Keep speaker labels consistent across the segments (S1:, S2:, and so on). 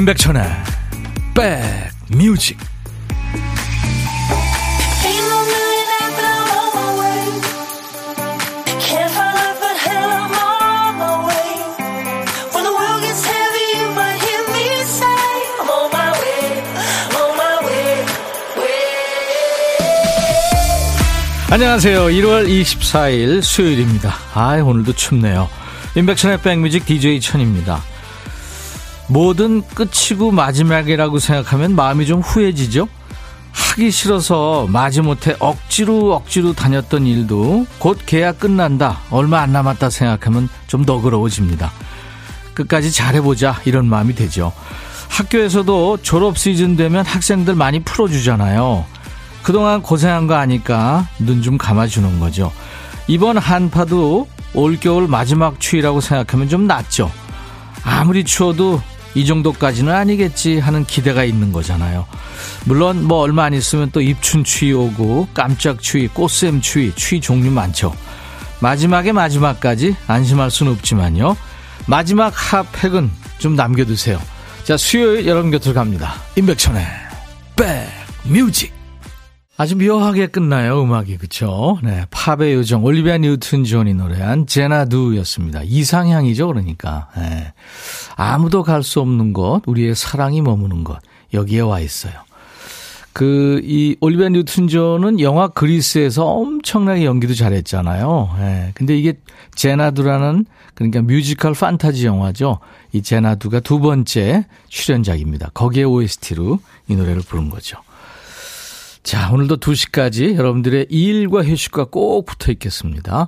S1: 임백천의 백뮤직 안녕하세요. 1월 24일 수요일입니다. 아, 오늘도 춥네요. 임백천의 백뮤직 DJ 천입니다. 뭐든 끝이고 마지막이라고 생각하면 마음이 좀 후해지죠? 하기 싫어서 마지못해 억지로 억지로 다녔던 일도 곧 계약 끝난다, 얼마 안 남았다 생각하면 좀 너그러워집니다. 끝까지 잘해보자, 이런 마음이 되죠. 학교에서도 졸업 시즌 되면 학생들 많이 풀어주잖아요. 그동안 고생한 거 아니까 눈 좀 감아주는 거죠. 이번 한파도 올겨울 마지막 추위라고 생각하면 좀 낫죠. 아무리 추워도 이 정도까지는 아니겠지 하는 기대가 있는 거잖아요. 물론 뭐 얼마 안 있으면 또 입춘 추위 오고 깜짝 추위, 꽃샘 추위, 추위 종류 많죠. 마지막에 마지막까지 안심할 수는 없지만요. 마지막 핫팩은 좀 남겨두세요. 자, 수요일 여러분 곁을 갑니다. 임백천의 백뮤직. 아주 묘하게 끝나요, 음악이. 그쵸? 네. 팝의 요정, 올리비아 뉴튼 존이 노래한 Xanadu였습니다. 이상향이죠, 그러니까. 네. 아무도 갈 수 없는 곳, 우리의 사랑이 머무는 곳. 여기에 와 있어요. 그, 이, 올리비아 뉴튼 존은 영화 Grease에서 엄청나게 연기도 잘했잖아요. 예. 근데 이게 Xanadu라는, 그러니까 뮤지컬 판타지 영화죠. 이 Xanadu가 두 번째 출연작입니다. 거기에 OST로 이 노래를 부른 거죠. 자, 오늘도 2시까지 여러분들의 일과 휴식과 꼭 붙어 있겠습니다.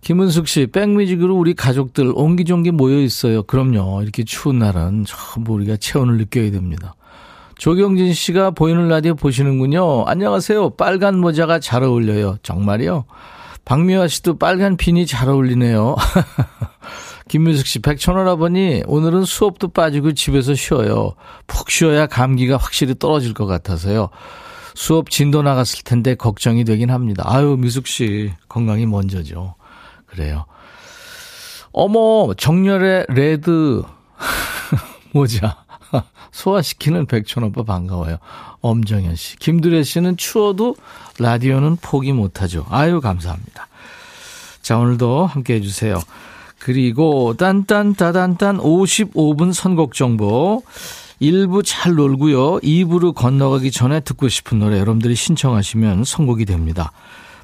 S1: 김은숙 씨, 백뮤직으로 우리 가족들 옹기종기 모여 있어요. 그럼요. 이렇게 추운 날은 전부 우리가 체온을 느껴야 됩니다. 조경진 씨가 보이는 라디오 보시는군요. 안녕하세요. 빨간 모자가 잘 어울려요. 정말요? 박미화 씨도 빨간 핀이 잘 어울리네요. 김민숙 씨, 백천원아버니, 오늘은 수업도 빠지고 집에서 쉬어요. 푹 쉬어야 감기가 확실히 떨어질 것 같아서요. 수업 진도 나갔을 텐데 걱정이 되긴 합니다. 아유, 미숙 씨, 건강이 먼저죠. 그래요. 어머, 정렬의 레드 모자. 소화시키는 백촌 오빠 반가워요. 엄정현 씨. 김두래 씨는 추워도 라디오는 포기 못하죠. 아유, 감사합니다. 자, 오늘도 함께 해주세요. 그리고 딴딴따단딴 55분 선곡 정보. 1부 잘 놀고요. 2부로 건너가기 전에 듣고 싶은 노래 여러분들이 신청하시면 선곡이 됩니다.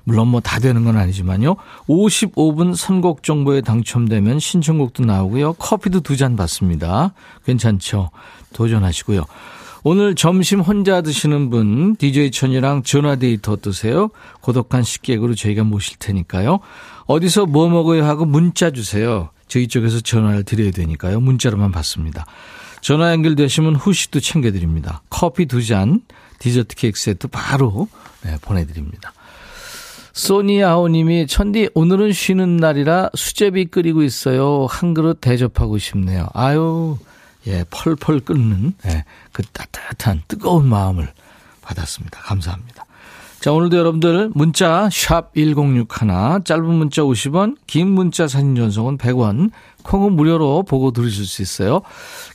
S1: 물론 뭐 다 되는 건 아니지만요. 55분 선곡 정보에 당첨되면 신청곡도 나오고요. 커피도 두 잔 받습니다. 괜찮죠? 도전하시고요. 오늘 점심 혼자 드시는 분 DJ 천이랑 전화 데이트 어떠세요? 고독한 식객으로 저희가 모실 테니까요. 어디서 뭐 먹어야 하고 문자 주세요. 저희 쪽에서 전화를 드려야 되니까요. 문자로만 받습니다. 전화 연결되시면 후식도 챙겨드립니다. 커피 두 잔, 디저트 케이크 세트 바로 네, 보내드립니다. 소니아오님이 천디 오늘은 쉬는 날이라 수제비 끓이고 있어요. 한 그릇 대접하고 싶네요. 아유 예 펄펄 끓는 예, 그 따뜻한 뜨거운 마음을 받았습니다. 감사합니다. 자 오늘도 여러분들 문자 샵 1061, 짧은 문자 50원, 긴 문자 사진 전송은 100원, 콩은 무료로 보고 들으실 수 있어요.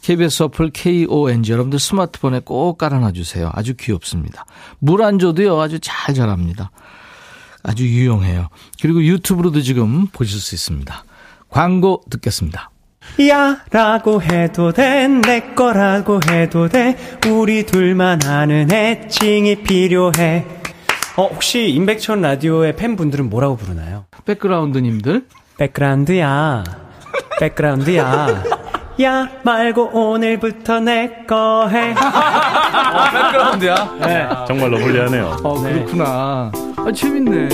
S1: KBS 어플 KONG 여러분들 스마트폰에 꼭 깔아놔 주세요. 아주 귀엽습니다. 물 안 줘도요 아주 잘 자랍니다. 아주 유용해요. 그리고 유튜브로도 지금 보실 수 있습니다. 광고 듣겠습니다.
S2: 야 라고 해도 돼 내 거라고 해도 돼 우리 둘만 아는 애칭이 필요해 어 혹시 임백천 라디오의 팬분들은 뭐라고 부르나요?
S1: 백그라운드님들
S2: 백그라운드야 백그라운드야 야 말고 오늘부터 내 거 해.
S1: 어, 백그라운드야?
S2: 네.
S3: 정말로 불리하네요.
S1: 어, 그렇구나. 아, 재밌네.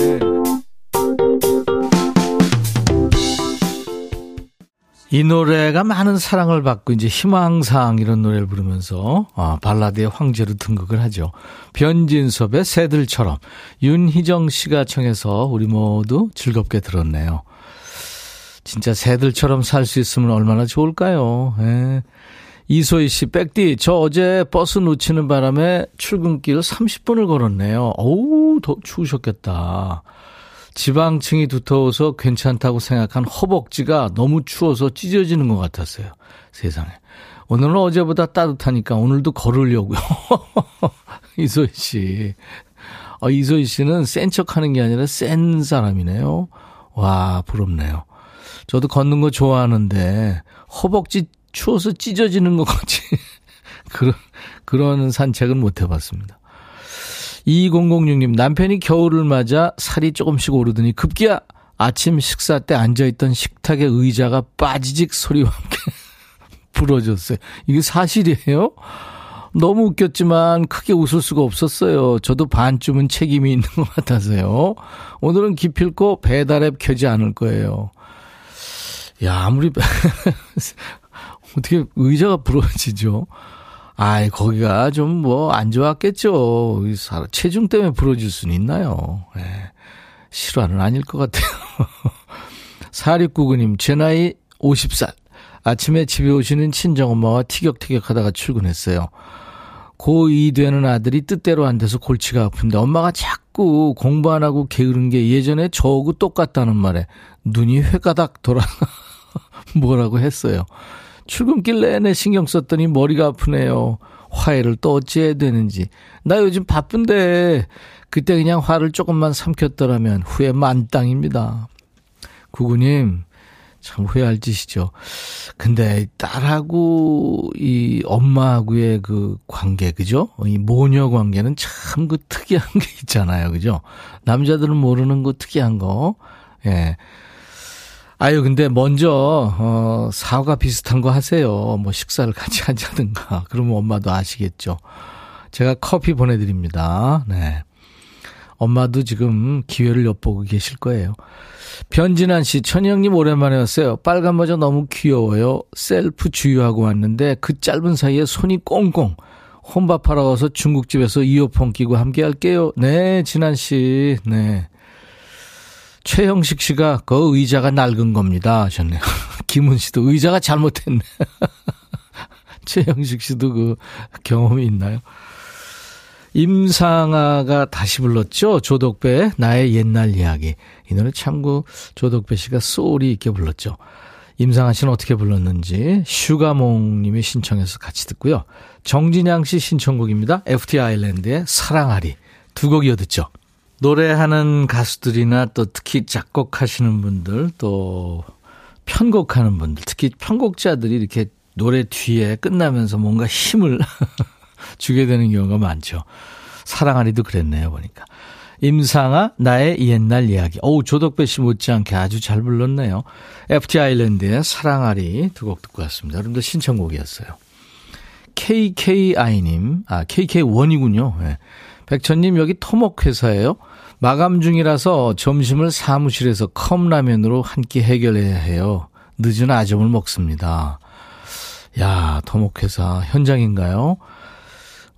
S1: 이 노래가 많은 사랑을 받고 이제 희망상 이런 노래를 부르면서 아, 발라드의 황제로 등극을 하죠. 변진섭의 새들처럼 윤희정 씨가 청해서 우리 모두 즐겁게 들었네요. 진짜 새들처럼 살 수 있으면 얼마나 좋을까요? 예. 이소희 씨, 백디, 저 어제 버스 놓치는 바람에 출근길 30분을 걸었네요. 어우, 더 추우셨겠다. 지방층이 두터워서 괜찮다고 생각한 허벅지가 너무 추워서 찢어지는 것 같았어요. 세상에. 오늘은 어제보다 따뜻하니까 오늘도 걸으려고요. 이소희 씨. 어, 이소희 씨는 센 척 하는 게 아니라 센 사람이네요. 와, 부럽네요. 저도 걷는 거 좋아하는데, 허벅지 추워서 찢어지는 것 같이. 그런, 그런 산책은 못 해봤습니다. 2006님, 남편이 겨울을 맞아 살이 조금씩 오르더니 급기야 아침 식사 때 앉아있던 식탁의 의자가 빠지직 소리와 함께 부러졌어요. 이게 사실이에요? 너무 웃겼지만 크게 웃을 수가 없었어요. 저도 반쯤은 책임이 있는 것 같아서요. 오늘은 기필코 배달앱 켜지 않을 거예요. 야, 아무리, 어떻게 의자가 부러지죠? 아이, 거기가 좀 뭐 안 좋았겠죠. 체중 때문에 부러질 수는 있나요? 예. 실화는 아닐 것 같아요. 4699님, 제 나이 50살. 아침에 집에 오시는 친정엄마와 티격태격 하다가 출근했어요. 고2 되는 아들이 뜻대로 안 돼서 골치가 아픈데 엄마가 자꾸 공부 안 하고 게으른 게 예전에 저하고 똑같다는 말에 눈이 회가닥 돌아 뭐라고 했어요. 출근길 내내 신경 썼더니 머리가 아프네요. 화해를 또 어찌해야 되는지. 나 요즘 바쁜데 그때 그냥 화를 조금만 삼켰더라면 후회 만땅입니다. 구구님, 참 후회할 짓이죠. 근데 딸하고 이 엄마하고의 그 관계, 그죠? 이 모녀 관계는 참 그 특이한 게 있잖아요. 그죠? 남자들은 모르는 거 특이한 거. 예. 아유, 근데 먼저, 어, 사과 비슷한 거 하세요. 뭐 식사를 같이 하자든가. 그러면 엄마도 아시겠죠. 제가 커피 보내드립니다. 네. 엄마도 지금 기회를 엿보고 계실 거예요. 변진환 씨, 천영님 오랜만에 왔어요. 빨간 모자 너무 귀여워요. 셀프 주유하고 왔는데 그 짧은 사이에 손이 꽁꽁. 혼밥하러 가서 중국집에서 이어폰 끼고 함께 할게요. 네, 진환 씨. 네. 최형식 씨가 그 의자가 낡은 겁니다. 하셨네요. 김은 씨도 의자가 잘못했네. 최형식 씨도 그 경험이 있나요? 임상아가 다시 불렀죠. 조덕배 나의 옛날 이야기. 이 노래 참고 조덕배 씨가 소리 있게 불렀죠. 임상아 씨는 어떻게 불렀는지 슈가몽 님이 신청해서 같이 듣고요. 정진양 씨 신청곡입니다. FT 아일랜드의 사랑하리. 두 곡 이어 듣죠. 노래하는 가수들이나 또 특히 작곡하시는 분들 또 편곡하는 분들 특히 편곡자들이 이렇게 노래 뒤에 끝나면서 뭔가 힘을 주게 되는 경우가 많죠. 사랑하리도 그랬네요, 보니까. 임상아, 나의 옛날 이야기. 어우, 조덕배 씨 못지않게 아주 잘 불렀네요. FT 아일랜드의 사랑하리 두 곡 듣고 왔습니다. 여러분들 신청곡이었어요. KKI님, 아, KK1이군요. 네. 백천님, 여기 토목회사예요. 마감 중이라서 점심을 사무실에서 컵라면으로 한 끼 해결해야 해요. 늦은 아점을 먹습니다. 야, 토목회사 현장인가요?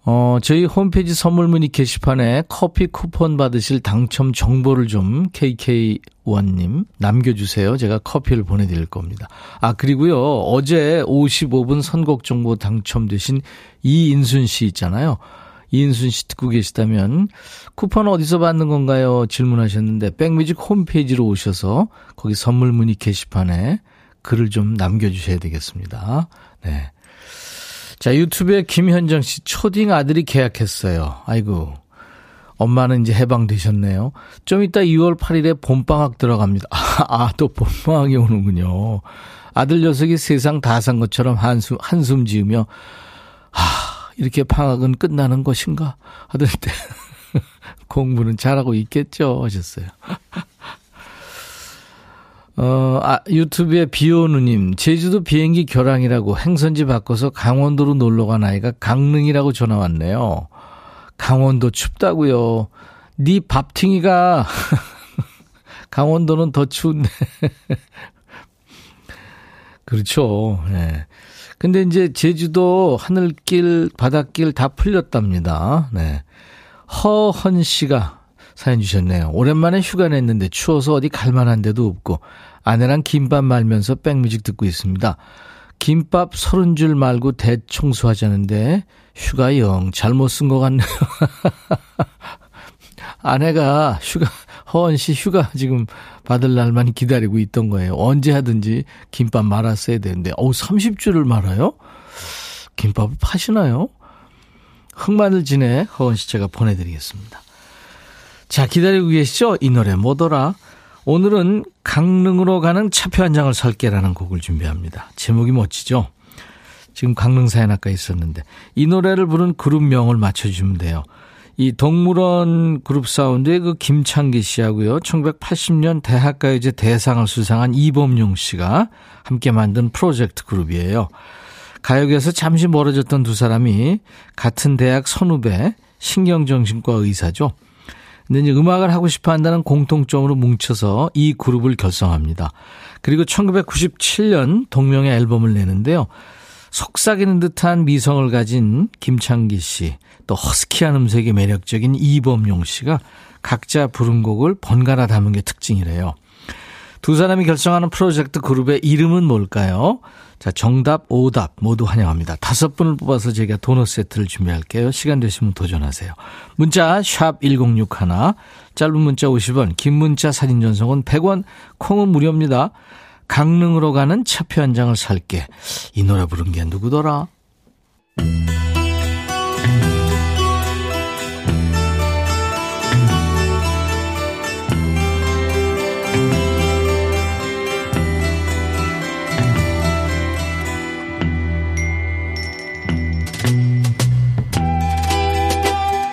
S1: 어, 저희 홈페이지 선물 문의 게시판에 커피 쿠폰 받으실 당첨 정보를 좀 KK1님 남겨주세요. 제가 커피를 보내드릴 겁니다. 아, 그리고요, 어제 55분 선곡 정보 당첨되신 이인순 씨 있잖아요. 이인순 씨 듣고 계시다면 쿠폰 어디서 받는 건가요? 질문하셨는데 백뮤직 홈페이지로 오셔서 거기 선물 문의 게시판에 글을 좀 남겨주셔야 되겠습니다. 네. 자, 유튜브에 김현정 씨, 초딩 아들이 계약했어요. 아이고. 엄마는 이제 해방되셨네요. 좀 이따 2월 8일에 봄방학 들어갑니다. 아, 아, 또 봄방학이 오는군요. 아들 녀석이 세상 다 산 것처럼 한숨, 한숨 지으며, 아, 이렇게 방학은 끝나는 것인가? 하던 때, 공부는 잘하고 있겠죠? 하셨어요. 어, 아, 유튜브에 비오누님, 제주도 비행기 결항이라고 행선지 바꿔서 강원도로 놀러 간 아이가 강릉이라고 전화 왔네요. 강원도 춥다고요. 네 밥팅이가 강원도는 더 추운데. 그렇죠. 네. 근데 이제 제주도 하늘길, 바닷길 다 풀렸답니다. 네. 허헌 씨가 사연 주셨네요. 오랜만에 휴가 냈는데 추워서 어디 갈 만한 데도 없고 아내랑 김밥 말면서 백뮤직 듣고 있습니다. 김밥 서른 줄 말고 대청소하자는데 휴가 영 잘못 쓴 것 같네요. 아내가 휴가 허원 씨 휴가 지금 받을 날만 기다리고 있던 거예요. 언제 하든지 김밥 말았어야 되는데, 어우, 30주를 말아요? 김밥을 파시나요? 흑마늘 진해 허원 씨 제가 보내드리겠습니다. 자, 기다리고 계시죠? 이 노래 뭐더라? 오늘은 강릉으로 가는 차표 한 장을 살게라는 곡을 준비합니다. 제목이 멋지죠? 지금 강릉 사연학과 있었는데 이 노래를 부른 그룹명을 맞춰주시면 돼요. 이 동물원 그룹 사운드의 그 김창기 씨하고요. 1980년 대학가요제 대상을 수상한 이범용 씨가 함께 만든 프로젝트 그룹이에요. 가요계에서 잠시 멀어졌던 두 사람이 같은 대학 선후배 신경정신과 의사죠. 근데 이제 음악을 하고 싶어 한다는 공통점으로 뭉쳐서 이 그룹을 결성합니다. 그리고 1997년 동명의 앨범을 내는데요. 속삭이는 듯한 미성을 가진 김창기 씨, 또 허스키한 음색이 매력적인 이범용 씨가 각자 부른 곡을 번갈아 담은 게 특징이래요. 두 사람이 결성하는 프로젝트 그룹의 이름은 뭘까요? 자, 정답, 오답 모두 환영합니다. 다섯 분을 뽑아서 제가 도넛 세트를 준비할게요. 시간 되시면 도전하세요. 문자 샵 1061, 짧은 문자 50원, 긴 문자 사진 전송은 100원, 콩은 무료입니다. 강릉으로 가는 차표 한 장을 살게. 이 노래 부른 게 누구더라?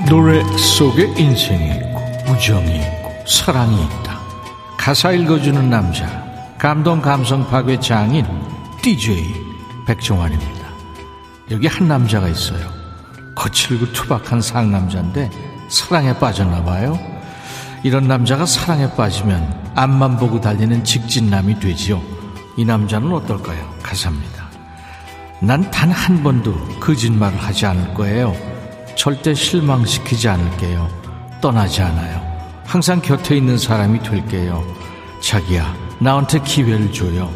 S1: 노래 속에 인생이 있고 우정이 있고 사랑이 있다. 가사 읽어주는 남자 감동 감성 파괴 장인 DJ 백종환입니다. 여기 한 남자가 있어요. 거칠고 투박한 상남자인데 사랑에 빠졌나 봐요. 이런 남자가 사랑에 빠지면 앞만 보고 달리는 직진남이 되지요. 이 남자는 어떨까요? 가사입니다. 난 단 한 번도 거짓말을 하지 않을 거예요. 절대 실망시키지 않을게요. 떠나지 않아요. 항상 곁에 있는 사람이 될게요. 자기야, 나한테 기회를 줘요.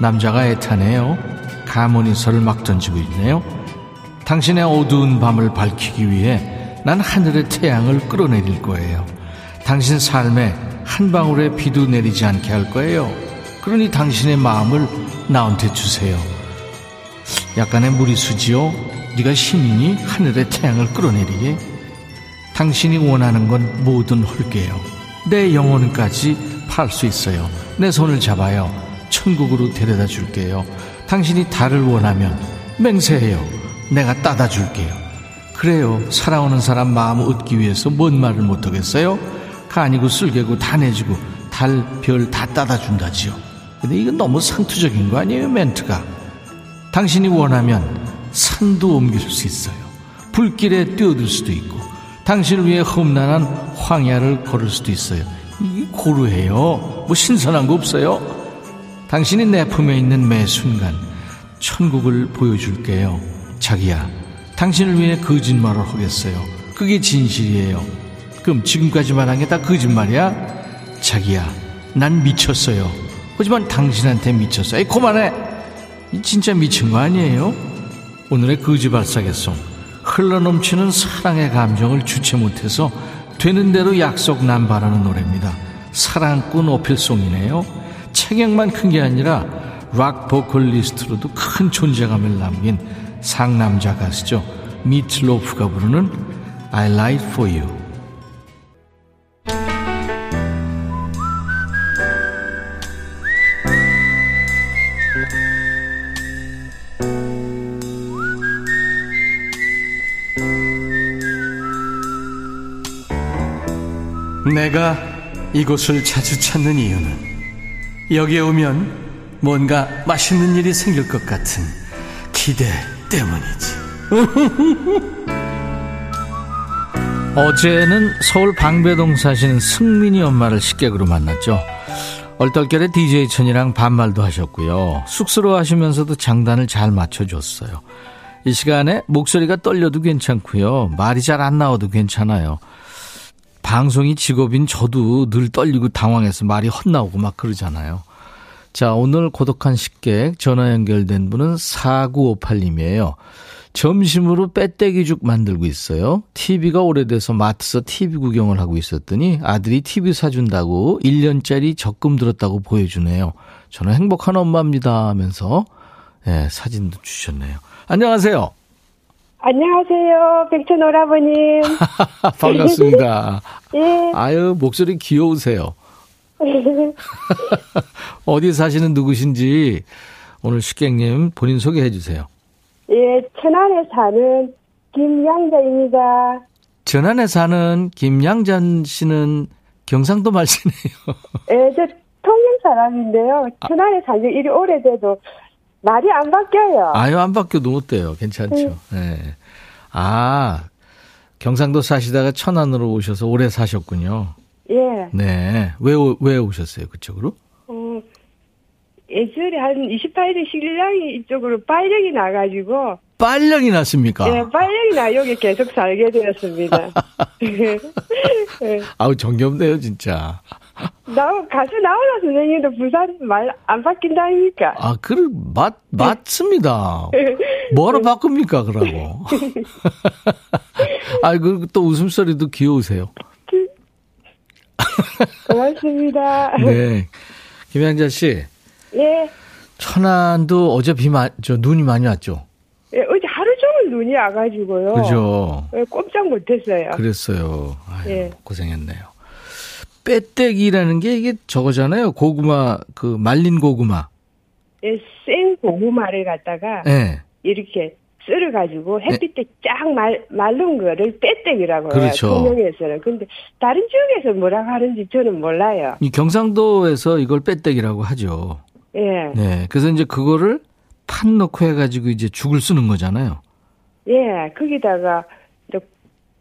S1: 남자가 애타네요. 가문이설을 막 던지고 있네요. 당신의 어두운 밤을 밝히기 위해 난 하늘의 태양을 끌어내릴 거예요. 당신 삶에 한 방울의 비도 내리지 않게 할 거예요. 그러니 당신의 마음을 나한테 주세요. 약간의 무리수지요. 네가 신이니 하늘의 태양을 끌어내리게 당신이 원하는 건 뭐든 헐게요 내 영혼까지 팔 수 있어요. 내 손을 잡아요. 천국으로 데려다 줄게요. 당신이 달을 원하면 맹세해요. 내가 따다 줄게요. 그래요. 사랑하는 사람 마음 얻기 위해서 뭔 말을 못하겠어요? 간이고 쓸개고 다 내주고 달 별 다 따다 준다지요. 근데 이건 너무 상투적인 거 아니에요? 멘트가. 당신이 원하면 산도 옮길 수 있어요. 불길에 뛰어들 수도 있고 당신을 위해 험난한 황야를 걸을 수도 있어요. 고루해요. 뭐 신선한 거 없어요? 당신이 내 품에 있는 매 순간 천국을 보여줄게요. 자기야, 당신을 위해 거짓말을 하겠어요. 그게 진실이에요. 그럼 지금까지 말한 게 다 거짓말이야? 자기야, 난 미쳤어요. 하지만 당신한테 미쳤어. 요 그만해. 진짜 미친 거 아니에요? 오늘의 거지발사계송 흘러넘치는 사랑의 감정을 주체 못해서 되는 대로 약속 남발하는 노래입니다. 사랑꾼 어필송이네요. 체격만 큰 게 아니라 락 보컬리스트로도 큰 존재감을 남긴 상남자 가수죠. 미틀로프가 부르는 I Lied For You
S2: 내가 이곳을 자주 찾는 이유는 여기에 오면 뭔가 맛있는 일이 생길 것 같은 기대 때문이지.
S1: 어제는 서울 방배동 사시는 승민이 엄마를 식객으로 만났죠. 얼떨결에 DJ 천이랑 반말도 하셨고요. 쑥스러워하시면서도 장단을 잘 맞춰줬어요. 이 시간에 목소리가 떨려도 괜찮고요. 말이 잘 안 나와도 괜찮아요. 방송이 직업인 저도 늘 떨리고 당황해서 말이 헛나오고 막 그러잖아요. 자, 오늘 고독한 식객 전화 연결된 분은 4958님이에요. 점심으로 빼떼기죽 만들고 있어요. TV가 오래돼서 마트서 TV 구경을 하고 있었더니 아들이 TV 사준다고 1년짜리 적금 들었다고 보여주네요. 저는 행복한 엄마입니다 하면서 네, 사진도 주셨네요. 안녕하세요.
S3: 안녕하세요. 백천 오라버님.
S1: 반갑습니다.
S3: 예.
S1: 아유, 목소리 귀여우세요. 어디 사시는 누구신지 오늘 식객님 본인 소개해 주세요.
S3: 예, 천안에 사는 김양자입니다.
S1: 천안에 사는 김양전 씨는 경상도 말씀이네요.
S3: 예, 저 통영 사람인데요. 천안에 산지 이리 오래돼도 말이 안 바뀌어요.
S1: 아유, 안 바뀌어도 어때요? 괜찮죠. 네. 아, 경상도 사시다가 천안으로 오셔서 오래 사셨군요.
S3: 예.
S1: 네. 왜, 오- 왜 오셨어요? 그쪽으로?
S3: 어, 예전에 한 28일 신랑이 이쪽으로 빨령이 나가지고,
S1: 빨령이 났습니까?
S3: 예, 빨령이 나 여기 계속 살게 되었습니다. 예.
S1: 아우, 정겹네요, 진짜.
S3: 나 가수 나오나 선생님도 부산 말 안 바뀐다니까.
S1: 아, 그, 맞, 맞습니다. 뭐하러 바꿉니까, 그러고. 아, 그리고 또 웃음소리도 귀여우세요.
S3: 고맙습니다.
S1: 네. 김양자 씨,
S3: 예.
S1: 천안도 어제 비, 마, 저, 눈이 많이 왔죠?
S3: 예, 어제 하루 종일 눈이 와가지고요.
S1: 그죠?
S3: 예, 꼼짝 못했어요.
S1: 그랬어요. 아유,
S3: 예.
S1: 고생했네요. 빼떼기라는 게 이게 저거잖아요. 고구마, 그, 말린 고구마.
S3: 예, 생 고구마를 갖다가
S1: 예.
S3: 이렇게 썰어가지고 햇빛에 쫙 말, 마른 거를 빼떼기라고 해요.
S1: 그렇죠.
S3: 통영에서는. 근데 다른 지역에서 뭐라고 하는지 저는 몰라요.
S1: 이 경상도에서 이걸 빼떼기라고 하죠.
S3: 예.
S1: 네. 그래서 이제 그거를 판 넣고 해 가지고 이제 죽을 쓰는 거잖아요.
S3: 예, 거기다가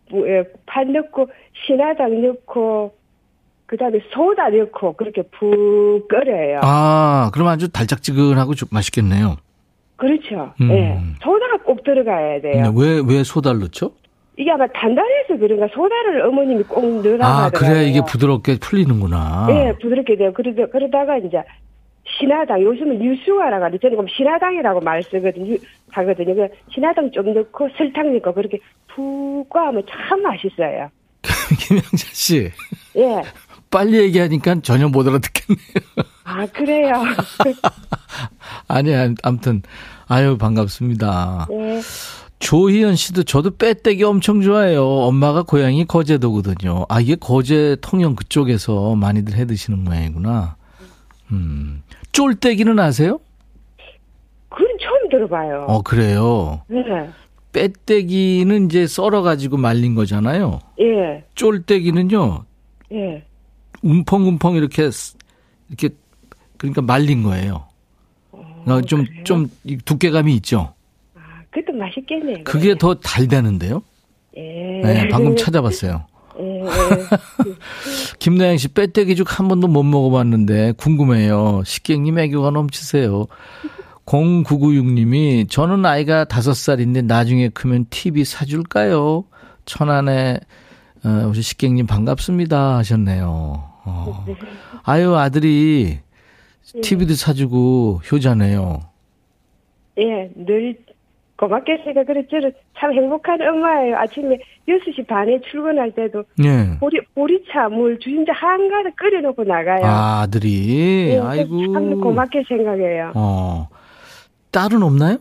S3: 뭐, 예, 판 넣고 신화당 넣고 그다음에 소다 넣고 그렇게 푹 끓여요.
S1: 아, 그럼 아주 달짝지근하고 좀 맛있겠네요.
S3: 그렇죠.
S1: 음.
S3: 예, 소다가 꼭 들어가야 돼요.
S1: 근데 왜, 왜 소다를 넣죠?
S3: 이게 아마 단단해서 그런가 소다를 어머님이 꼭 넣으라고
S1: 아,
S3: 하더라고요.
S1: 그래야 이게 부드럽게 풀리는구나.
S3: 예, 부드럽게 돼요. 그러다, 그러다가 이제 신화당, 요즘은 유수화라고 하는데 저는 그럼 신화당이라고 말 쓰거든요. 하거든요. 그 신화당 좀 넣고 설탕 넣고 그렇게 푹 꽈하면 참 맛있어요.
S1: 김영자 씨,
S3: 예.
S1: 빨리 얘기하니까 전혀 못 알아듣겠네요.
S3: 아, 그래요.
S1: 아니, 아, 아무튼, 아유, 반갑습니다.
S3: 예.
S1: 조희연 씨도 저도 빼떼기 엄청 좋아해요. 엄마가 고향이 거제도거든요. 아, 이게 거제 통영 그쪽에서 많이들 해 드시는 모양이구나. 음. 쫄떼기는 아세요?
S3: 그건 처음 들어봐요.
S1: 어, 그래요.
S3: 예.
S1: 빼떼기는 이제 썰어가지고 말린 거잖아요.
S3: 예.
S1: 쫄떼기는요,
S3: 예.
S1: 움펑움펑 이렇게, 쓰- 이렇게, 그러니까 말린 거예요. 어, 좀,
S3: 그래요?
S1: 좀 두께감이 있죠.
S3: 아, 그것도 맛있겠네요.
S1: 그게 더 달다는데요.
S3: 예.
S1: 네, 방금 찾아봤어요.
S3: 예. 예.
S1: 김나영 씨 빼떼기죽 한 번도 못 먹어봤는데 궁금해요. 식객님 애교가 넘치세요. 0996님이 저는 아이가 다섯 살인데 나중에 크면 TV 사줄까요? 천안에 어, 우리 식객님 반갑습니다 하셨네요. 어. 아유 아들이 TV도 사주고 효자네요.
S3: 예, 늘 고맙게 생각 그래 저는 참 행복한 엄마예요. 아침에 6시 반에 출근할 때도
S1: 네.
S3: 보리, 보리차 물 주신자 한가득 끓여놓고 나가요.
S1: 아, 아들이
S3: 예,
S1: 아이고.
S3: 참 고맙게 생각해요.
S1: 어. 딸은 없나요?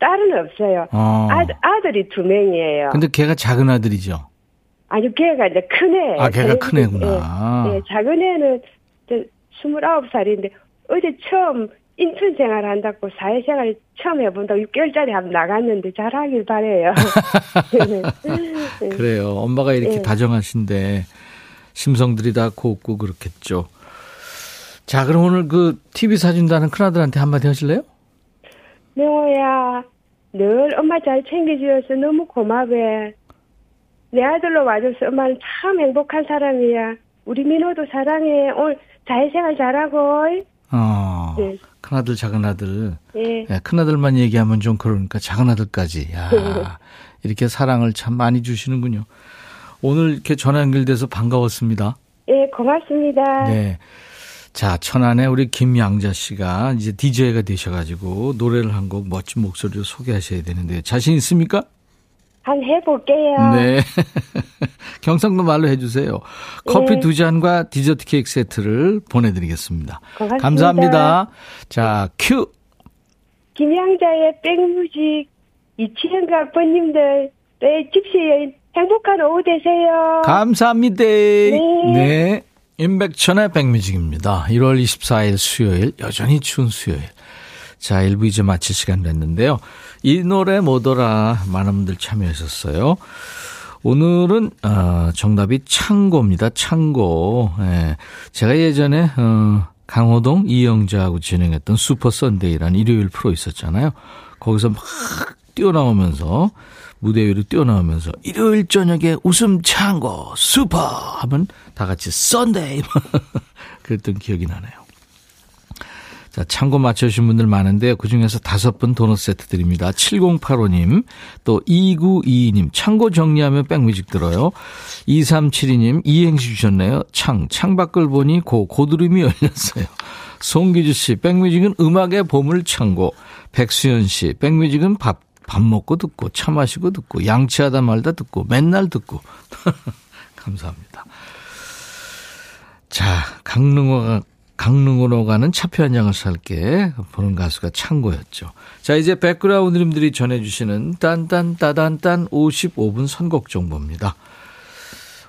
S3: 딸은 없어요.
S1: 어.
S3: 아, 아들이 두 명이에요.
S1: 근데 걔가 작은 아들이죠.
S3: 아니, 걔가 이제 큰 애.
S1: 아, 걔가 큰 애구나.
S3: 예, 예, 작은 애는 이제 29살인데 어제 처음 인턴 생활 한다고 사회생활 처음 해본다고 6개월짜리 한번 나갔는데 잘하길 바래요. 예.
S1: 그래요. 엄마가 이렇게
S3: 예.
S1: 다정하신데 심성들이 다 곱고 그렇겠죠. 자, 그럼 오늘 그 TV 사준다는 큰아들한테 한마디 하실래요?
S3: 명호야, 늘 엄마 잘 챙겨주셔서 너무 고마워. 내 아들로 와줘서 엄마는 참 행복한 사람이야. 우리 민호도 사랑해. 오늘 사회생활 잘하고.
S1: 어.
S3: 네.
S1: 큰아들, 작은아들.
S3: 예.
S1: 예, 큰아들만 얘기하면 좀 그러니까 작은아들까지. 야, 이렇게 사랑을 참 많이 주시는군요. 오늘 이렇게 전화 연결돼서 반가웠습니다.
S3: 예, 고맙습니다.
S1: 네. 자, 천안에 우리 김양자 씨가 이제 DJ가 되셔가지고 노래를 한 곡 멋진 목소리로 소개하셔야 되는데 자신 있습니까?
S3: 한 해볼게요.
S1: 네. 경상도 말로 해주세요. 커피
S3: 네.
S1: 두 잔과 디저트 케이크 세트를 보내드리겠습니다.
S3: 고맙습니다.
S1: 감사합니다. 자, 큐.
S3: 김양자의 백뮤직 이치현과 아버님들 네, 집시 여인 행복한 오후 되세요.
S1: 감사합니다. 네. 임백천의 백뮤직입니다. 1월 24일 수요일, 여전히 추운 수요일. 자, 1부 이제 마칠 시간 됐는데요. 이 노래 뭐더라 많은 분들 참여하셨어요. 오늘은 어, 정답이 창고입니다. 창고. 예. 제가 예전에 어, 강호동 이영자하고 진행했던 슈퍼 선데이라는 일요일 프로 있었잖아요. 거기서 막 뛰어나오면서 무대 위로 뛰어나오면서 일요일 저녁에 웃음 창고 슈퍼 하면 다 같이 Sunday 그랬던 기억이 나네요. 자, 창고 맞춰주신 분들 많은데 그중에서 다섯 분 도넛 세트 드립니다. 7085님, 또 2922님, 창고 정리하면 백뮤직 들어요. 2372님, 이행시 주셨네요. 창, 창밖을 보니 고, 고드름이 열렸어요. 송기주 씨, 백뮤직은 음악의 보물 창고. 백수연 씨, 백뮤직은 밥, 밥 먹고 듣고, 차 마시고 듣고, 양치하다 말다 듣고, 맨날 듣고. 감사합니다. 자, 강릉호가 강릉으로 가는 차표 한 장을 살게 보는 가수가 창고였죠. 자, 이제 백그라운드님들이 전해주시는 딴딴따단딴 55분 선곡 정보입니다.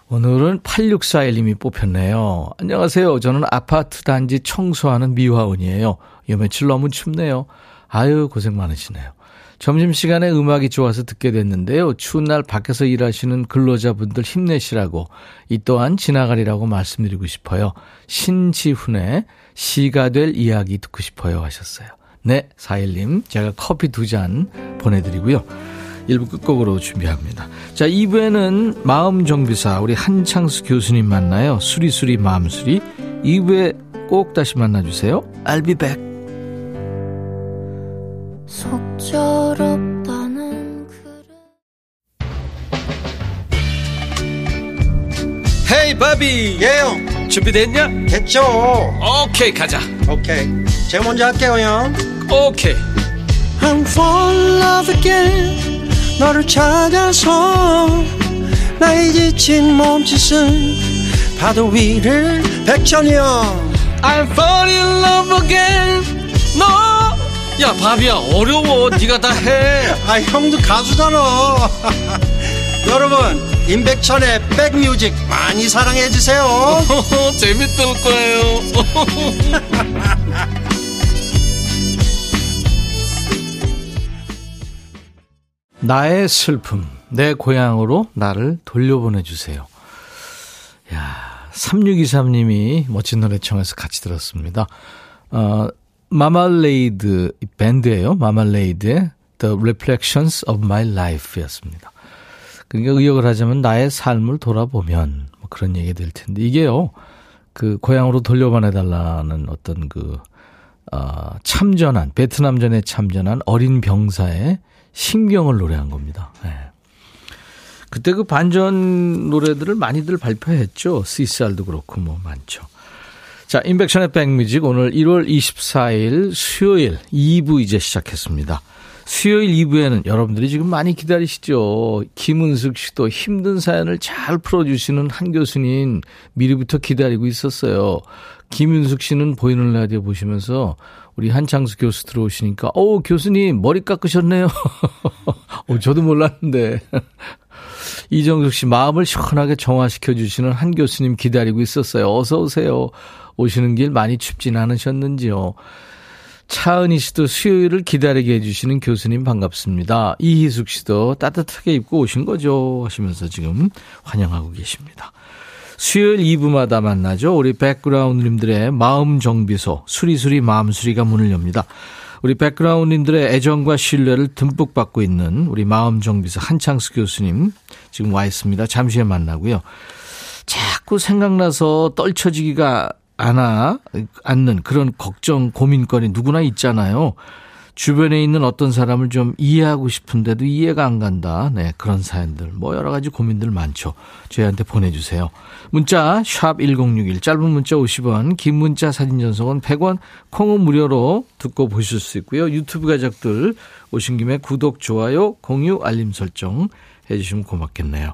S1: 오늘은 8641님이 뽑혔네요. 안녕하세요. 저는 아파트 단지 청소하는 미화원이에요. 요 며칠 너무 춥네요. 아유, 고생 많으시네요. 점심시간에 음악이 좋아서 듣게 됐는데요. 추운 날 밖에서 일하시는 근로자분들 힘내시라고 이 또한 지나가리라고 말씀드리고 싶어요. 신지훈의 시가 될 이야기 듣고 싶어요 하셨어요. 네, 4일님 제가 커피 두 잔 보내드리고요. 1부 끝곡으로 준비합니다. 자, 2부에는 마음정비사 우리 한창수 교수님 만나요. 수리수리 마음수리. 2부에 꼭 다시 만나주세요. I'll be back.
S4: 속절없다는 그런
S1: 헤이 바비
S5: 예영.
S1: 준비됐냐?
S5: 됐죠.
S1: 오케이 가자.
S5: 오케이. 제가 먼저 할게요 형.
S1: 오케이.
S5: I'm fall in love again. 너를 찾아서 나의 지친 몸짓은 파도 위를 백천이 형.
S1: I'm falling in love again. 너 야 바비야 어려워. 네가 다 해.
S5: 아 형도 가수잖아. 여러분 임백천의 백뮤직 많이 사랑해 주세요.
S1: 재밌을 거예요. 나의 슬픔 내 고향으로 나를 돌려보내 주세요. 야 3623님이 멋진 노래 청해서 같이 들었습니다. 어, 마말레이드 밴드예요 마말레이드의 The Reflections of My Life 였습니다 그러니까 의역을 하자면 나의 삶을 돌아보면 뭐 그런 얘기 될 텐데 이게요 그 고향으로 돌려보내 달라는 어떤 그 어, 참전한 베트남전에 참전한 어린 병사의 신경을 노래한 겁니다. 예. 그때 그 반전 노래들을 많이들 발표했죠. 시살도 그렇고 뭐 많죠. 자, 인백션의 백뮤직 오늘 1월 24일 수요일 2부 이제 시작했습니다. 수요일 2부에는 여러분들이 지금 많이 기다리시죠. 김은숙 씨도 힘든 사연을 잘 풀어주시는 한 교수님 미리부터 기다리고 있었어요. 김윤숙 씨는 보이는 라디오 보시면서 우리 한창수 교수 들어오시니까, 어 교수님, 머리 깎으셨네요. 어, 저도 몰랐는데. 이정숙 씨, 마음을 시원하게 정화시켜 주시는 한 교수님 기다리고 있었어요. 어서 오세요. 오시는 길 많이 춥진 않으셨는지요. 차은희 씨도 수요일을 기다리게 해주시는 교수님 반갑습니다. 이희숙 씨도 따뜻하게 입고 오신 거죠. 하시면서 지금 환영하고 계십니다. 수요일 2부마다 만나죠. 우리 백그라운드님들의 마음 정비소, 수리수리 마음수리가 문을 엽니다. 우리 백그라운드님들의 애정과 신뢰를 듬뿍 받고 있는 우리 마음 정비소 한창수 교수님 지금 와 있습니다. 잠시 후에 만나고요. 자꾸 생각나서 떨쳐지기가 않아, 않는 그런 걱정, 고민거리 누구나 있잖아요. 주변에 있는 어떤 사람을 좀 이해하고 싶은데도 이해가 안 간다. 네, 그런 사연들. 뭐 여러 가지 고민들 많죠. 저희한테 보내주세요. 문자, 샵 1061, 짧은 문자 50원, 긴 문자 사진 전송은 100원, 콩은 무료로 듣고 보실 수 있고요. 유튜브 가족들 오신 김에 구독, 좋아요, 공유, 알림 설정 해주시면 고맙겠네요.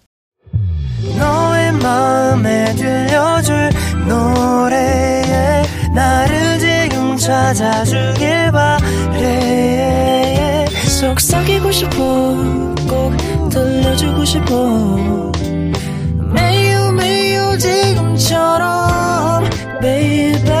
S1: 너의 마음에 들려줄 노래에 나를 지금 찾아주길 바래. 속삭이고 싶어 꼭 들려주고 싶어. 매우 매우 지금처럼 baby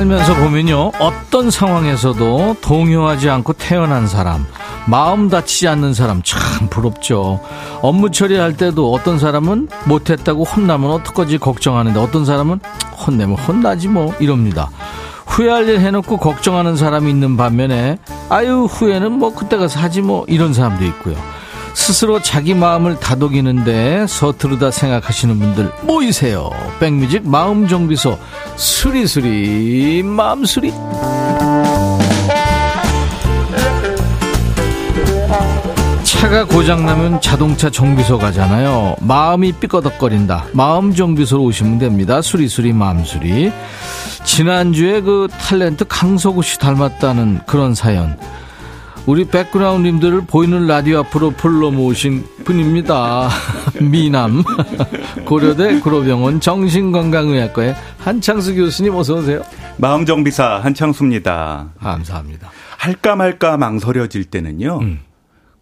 S1: 살면서 보면요, 어떤 상황에서도 동요하지 않고 태어난 사람, 마음 다치지 않는 사람 참 부럽죠. 업무 처리할 때도 어떤 사람은 못했다고 혼나면 어떡하지 걱정하는데 어떤 사람은 혼내면 혼나지 뭐 이럽니다. 후회할 일 해놓고 걱정하는 사람이 있는 반면에 아유 후회는 뭐 그때 가서 하지 뭐 이런 사람도 있고요. 스스로 자기 마음을 다독이는데 서투르다 생각하시는 분들 모이세요. 백뮤직 마음 정비소 수리수리 마음수리 차가 고장나면 자동차 정비소 가잖아요. 마음이 삐꺼덕거린다. 마음 정비소로 오시면 됩니다. 수리수리 마음수리. 지난주에 그 탤런트 강석우 씨 닮았다는 그런 사연. 우리 백그라운드님들을 보이는 라디오 앞으로 불러 모으신 분입니다. 미남 고려대 구로병원 정신건강의학과의 한창수 교수님 어서 오세요.
S4: 마음정비사 한창수입니다.
S1: 감사합니다.
S4: 할까 말까 망설여질 때는요. 음.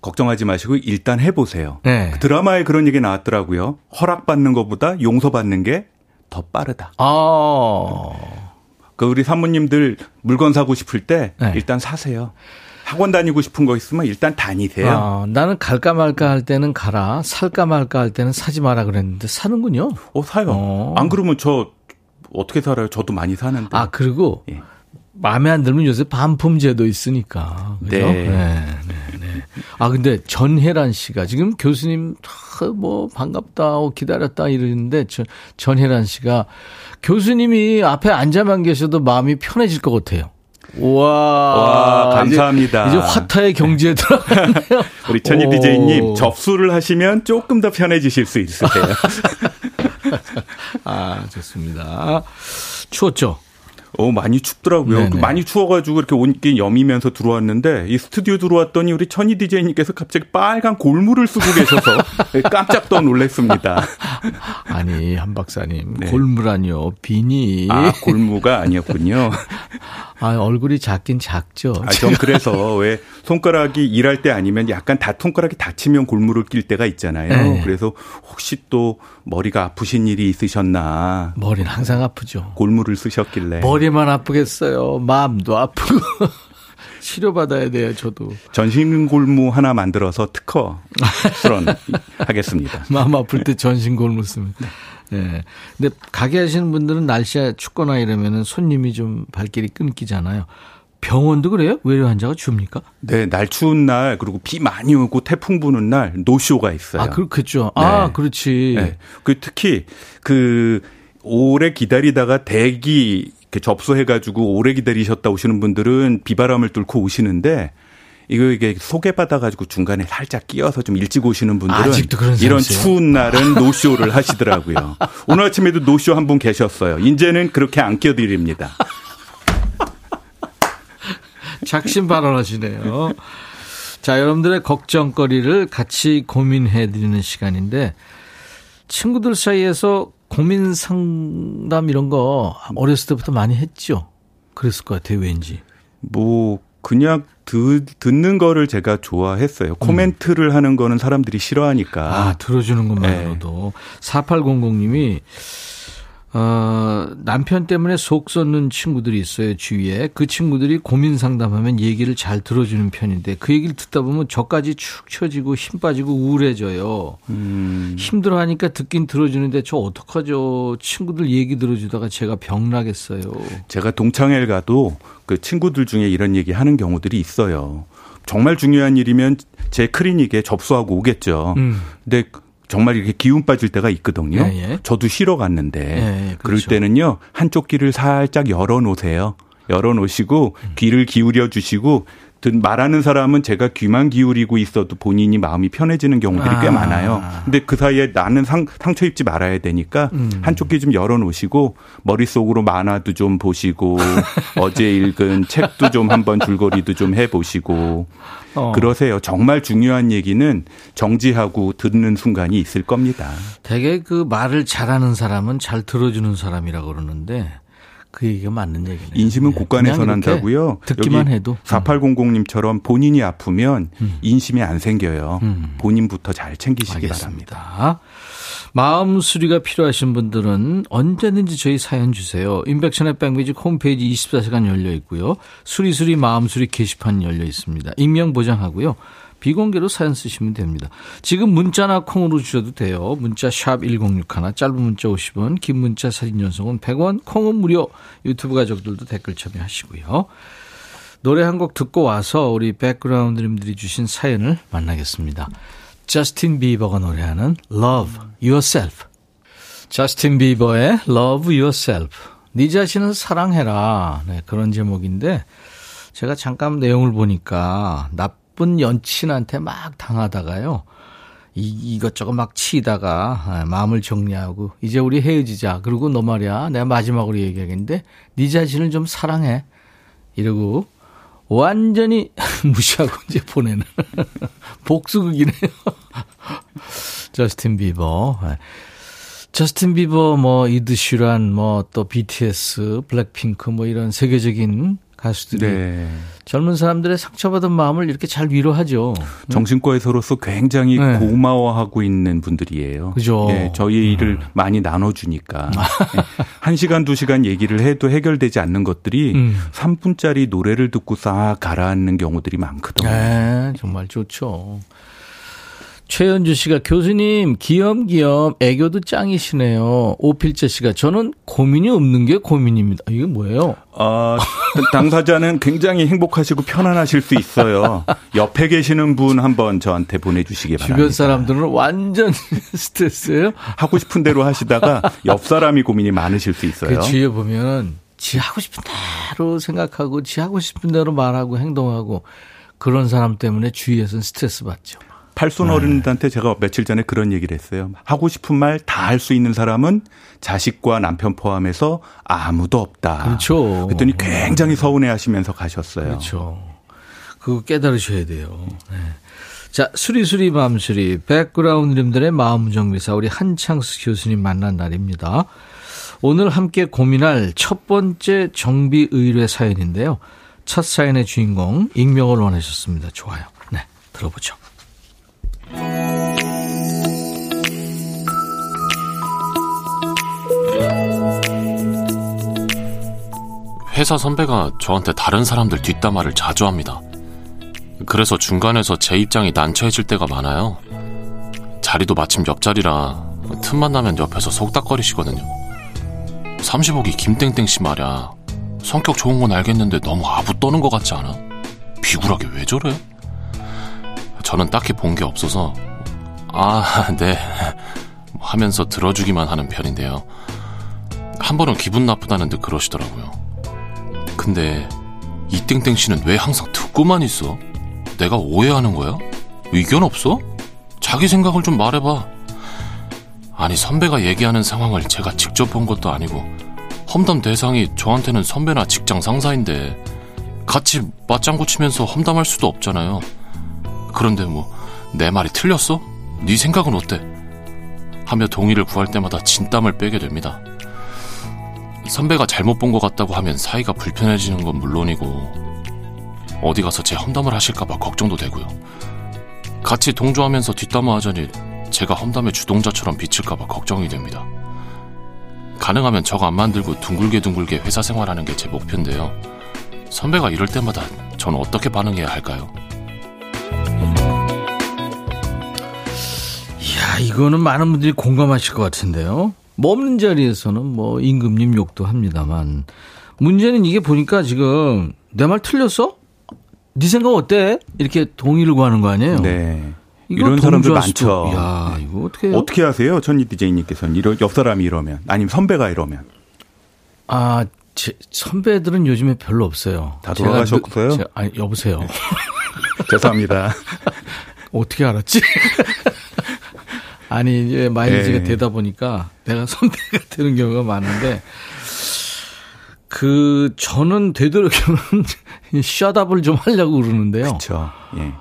S4: 걱정하지 마시고 일단 해보세요. 네. 그 드라마에 그런 얘기 나왔더라고요. 허락받는 것보다 용서받는 게 더 빠르다. 아. 그 우리 사모님들 물건 사고 싶을 때 네. 일단 사세요. 학원 다니고 싶은 거 있으면 일단 다니세요. 아,
S1: 나는 갈까 말까 할 때는 가라, 살까 말까 할 때는 사지 마라 그랬는데 사는군요.
S4: 어, 사요. 어. 안 그러면 저 어떻게 살아요? 저도 많이 사는데.
S1: 아, 그리고 예. 마음에 안 들면 요새 반품제도 있으니까. 그죠? 네. 네, 네, 네. 아, 근데 전혜란 씨가 지금 교수님 뭐 반갑다, 기다렸다 이러는데 전, 전혜란 씨가 교수님이 앞에 앉아만 계셔도 마음이 편해질 것 같아요.
S4: 와, 와 감사합니다.
S1: 이제, 이제 화타의 경지에 들어갔네요.
S4: 우리 천희 디제이님 접수를 하시면 조금 더 편해지실 수 있으세요.
S1: 아 좋습니다. 추웠죠?
S4: 어, 많이 춥더라고요. 그 많이 추워가지고 이렇게 온기 여미면서 들어왔는데 이 스튜디오 들어왔더니 우리 천희 디제이님께서 갑자기 빨간 골무를 쓰고 계셔서 깜짝 더 놀랐습니다.
S1: 아니 한 박사님 네. 골무라니요 비니.
S4: 아 골무가 아니었군요.
S1: 아 얼굴이 작긴 작죠.
S4: 아, 전 그래서 왜 손가락이 일할 때 아니면 약간 다 손가락이 다치면 골무를 낄 때가 있잖아요. 네. 그래서 혹시 또 머리가 아프신 일이 있으셨나?
S1: 머리는 항상 아프죠.
S4: 골무를 쓰셨길래.
S1: 머리만 아프겠어요. 마음도 아프고. 치료받아야 돼요, 저도.
S4: 전신골무 하나 만들어서 특허 수런 하겠습니다.
S1: 마음 아플 때 전신골무 쓰면. 네. 네. 근데 가게 하시는 분들은 날씨가 춥거나 이러면은 손님이 좀 발길이 끊기잖아요. 병원도 그래요? 외래 환자가 줍니까?
S4: 네, 날 추운 날 그리고 비 많이 오고 태풍 부는 날 노쇼가 있어요.
S1: 아, 그렇겠죠. 네. 아, 그렇지. 네.
S4: 그 특히 그 오래 기다리다가 대기 접수해가지고 오래 기다리셨다 오시는 분들은 비바람을 뚫고 오시는데 이거 이게 소개받아가지고 중간에 살짝 끼어서 좀 일찍 오시는 분들은 이런 추운 날은 노쇼를 하시더라고요. 오늘 아침에도 노쇼 한 분 계셨어요. 이제는 그렇게 안 껴드립니다.
S1: 작심 발언하시네요. 자, 여러분들의 걱정거리를 같이 고민해 드리는 시간인데 친구들 사이에서 고민 상담 이런 거 어렸을 때부터 많이 했죠. 그랬을 것 같아요, 왠지.
S4: 뭐 그냥 드, 듣는 거를 제가 좋아했어요. 코멘트를 음. 하는 거는 사람들이 싫어하니까.
S1: 아, 들어주는 것만으로도. 네. 4800님이 어, 남편 때문에 속 썩는 친구들이 있어요, 주위에. 그 친구들이 고민 상담하면 얘기를 잘 들어주는 편인데 그 얘기를 듣다 보면 저까지 축 처지고 힘 빠지고 우울해져요. 음. 힘들어 하니까 듣긴 들어주는데 저 어떡하죠? 친구들 얘기 들어주다가 제가 병나겠어요.
S4: 제가 동창회 가도 그 친구들 중에 이런 얘기 하는 경우들이 있어요. 정말 중요한 일이면 제 클리닉에 접수하고 오겠죠. 음. 근데 정말 이렇게 기운 빠질 때가 있거든요. 예, 예. 저도 쉬러 갔는데 예, 예 그렇죠. 그럴 때는요 한쪽 귀를 살짝 열어 놓으세요. 열어 놓으시고 음. 귀를 기울여 주시고 말하는 사람은 제가 귀만 기울이고 있어도 본인이 마음이 편해지는 경우들이 아. 꽤 많아요. 근데 그 사이에 나는 상, 상처 입지 말아야 되니까 음. 한쪽 귀 좀 열어 놓으시고 머릿속으로 만화도 좀 보시고 어제 읽은 책도 좀 한번 줄거리도 좀 해 보시고 어. 그러세요. 정말 중요한 얘기는 정지하고 듣는 순간이 있을 겁니다.
S1: 되게 그 말을 잘하는 사람은 잘 들어주는 사람이라고 그러는데 그 얘기가 맞는 얘기네요.
S4: 인심은 네. 곳간에서 난다고요.
S1: 듣기만 해도
S4: 4800님처럼 본인이 아프면 음. 인심이 안 생겨요. 음. 본인부터 잘 챙기시기 알겠습니다. 바랍니다.
S1: 마음 수리가 필요하신 분들은 언제든지 저희 사연 주세요. 인백션의 백뮤직 홈페이지 24시간 열려 있고요. 수리수리 마음수리 게시판 열려 있습니다. 익명 보장하고요. 비공개로 사연 쓰시면 됩니다. 지금 문자나 콩으로 주셔도 돼요. 문자 샵 1061, 짧은 문자 50원, 긴 문자 사진 연속은 100원, 콩은 무료. 유튜브 가족들도 댓글 참여하시고요. 노래 한 곡 듣고 와서 우리 백그라운드님들이 주신 사연을 만나겠습니다. 저스틴 비버가 노래하는 Love Yourself. 저스틴 비버의 Love Yourself. 네 자신을 사랑해라. 네, 그런 제목인데 제가 잠깐 내용을 보니까 나쁜 연친한테 막 당하다가요. 이, 이것저것 막 치다가 아, 마음을 정리하고 이제 우리 헤어지자. 그리고 너 말이야. 내가 마지막으로 얘기하겠는데 네 자신을 좀 사랑해. 이러고 완전히 무시하고 이제 보내는 복수극이네요. 저스틴 비버. 네. 저스틴 비버, 뭐, 에드 시런, 뭐, 또 BTS, 블랙핑크, 뭐, 이런 세계적인 가수들이 네. 젊은 사람들의 상처받은 마음을 이렇게 잘 위로하죠.
S4: 정신과 의사로서 굉장히 네. 고마워하고 있는 분들이에요.
S1: 그죠.
S4: 네, 저희 일을 음. 많이 나눠주니까. 네. 한 시간, 두 시간 얘기를 해도 해결되지 않는 것들이 음. 3분짜리 노래를 듣고 싹 가라앉는 경우들이 많거든요.
S1: 네, 정말 좋죠. 최현주 씨가 교수님 귀염귀염 애교도 짱이시네요. 오필재 씨가 저는 고민이 없는 게 고민입니다. 이게 뭐예요?
S4: 아 당사자는 굉장히 행복하시고 편안하실 수 있어요. 옆에 계시는 분 한번 저한테 보내주시기 바랍니다.
S1: 주변 사람들은 완전 스트레스예요.
S4: 하고 싶은 대로 하시다가 옆 사람이 고민이 많으실 수 있어요.
S1: 그 주위에 보면 지 하고 싶은 대로 생각하고 지 하고 싶은 대로 말하고 행동하고 그런 사람 때문에 주위에서는 스트레스 받죠.
S4: 팔순 어른한테 제가 며칠 전에 그런 얘기를 했어요. 하고 싶은 말 다 할 수 있는 사람은 자식과 남편 포함해서 아무도 없다.
S1: 그렇죠.
S4: 그랬더니 굉장히 서운해 하시면서 가셨어요.
S1: 그렇죠. 그거 깨달으셔야 돼요. 네. 자, 수리수리 마음수리, 백그라운드님들의 마음정비사, 우리 한창수 교수님 만난 날입니다. 오늘 함께 고민할 첫 번째 정비 의뢰 사연인데요. 첫 사연의 주인공, 익명을 원하셨습니다. 좋아요. 네, 들어보죠.
S6: 회사 선배가 저한테 다른 사람들 뒷담화를 자주 합니다. 그래서 중간에서 제 입장이 난처해질 때가 많아요. 자리도 마침 옆자리라 틈만 나면 옆에서 속닥거리시거든요. 35기 김땡땡 씨 말야. 성격 좋은 건 알겠는데 너무 아부 떠는 것 같지 않아? 비굴하게 왜 저래? 저는 딱히 본 게 없어서 아, 네. 하면서 들어주기만 하는 편인데요. 한 번은 기분 나쁘다는 듯 그러시더라고요. 근데 이 땡땡 씨는 왜 항상 듣고만 있어? 내가 오해하는 거야? 의견 없어? 자기 생각을 좀 말해봐. 아니, 선배가 얘기하는 상황을 제가 직접 본 것도 아니고, 험담 대상이 저한테는 선배나 직장 상사인데, 같이 맞장구 치면서 험담할 수도 없잖아요. 그런데 뭐, 내 말이 틀렸어? 네 생각은 어때? 하며 동의를 구할 때마다 진땀을 빼게 됩니다. 선배가 잘못 본 것 같다고 하면 사이가 불편해지는 건 물론이고 어디 가서 제 험담을 하실까봐 걱정도 되고요. 같이 동조하면서 뒷담화 하자니 제가 험담의 주동자처럼 비칠까봐 걱정이 됩니다. 가능하면 저거 안 만들고 둥글게 둥글게 회사 생활하는 게 제 목표인데요. 선배가 이럴 때마다 저는 어떻게 반응해야 할까요?
S1: 이거는 많은 분들이 공감하실 것 같은데요. 뭐 없는 자리에서는 뭐 임금님 욕도 합니다만 문제는 이게 보니까 지금 내 말 틀렸어? 네 생각 어때? 이렇게 동의를 구하는 거 아니에요?
S4: 네. 이런 사람들 많죠.
S1: 야, 이거 어떻게
S4: 어떻게 하세요? 전희 디제이님께서는 이런 옆 사람이 이러면 아니면 선배가 이러면
S1: 아, 제, 선배들은 요즘에 별로 없어요.
S4: 다 돌아가셨어요? 제가,
S1: 아니, 여보세요. 네.
S4: 죄송합니다.
S1: 어떻게 알았지? 아니, 이제 마일리지가 네. 되다 보니까 내가 선배가 되는 경우가 많은데 그 저는 되도록이면 샷업을 좀 하려고 그러는데요.
S4: 그렇죠. 예.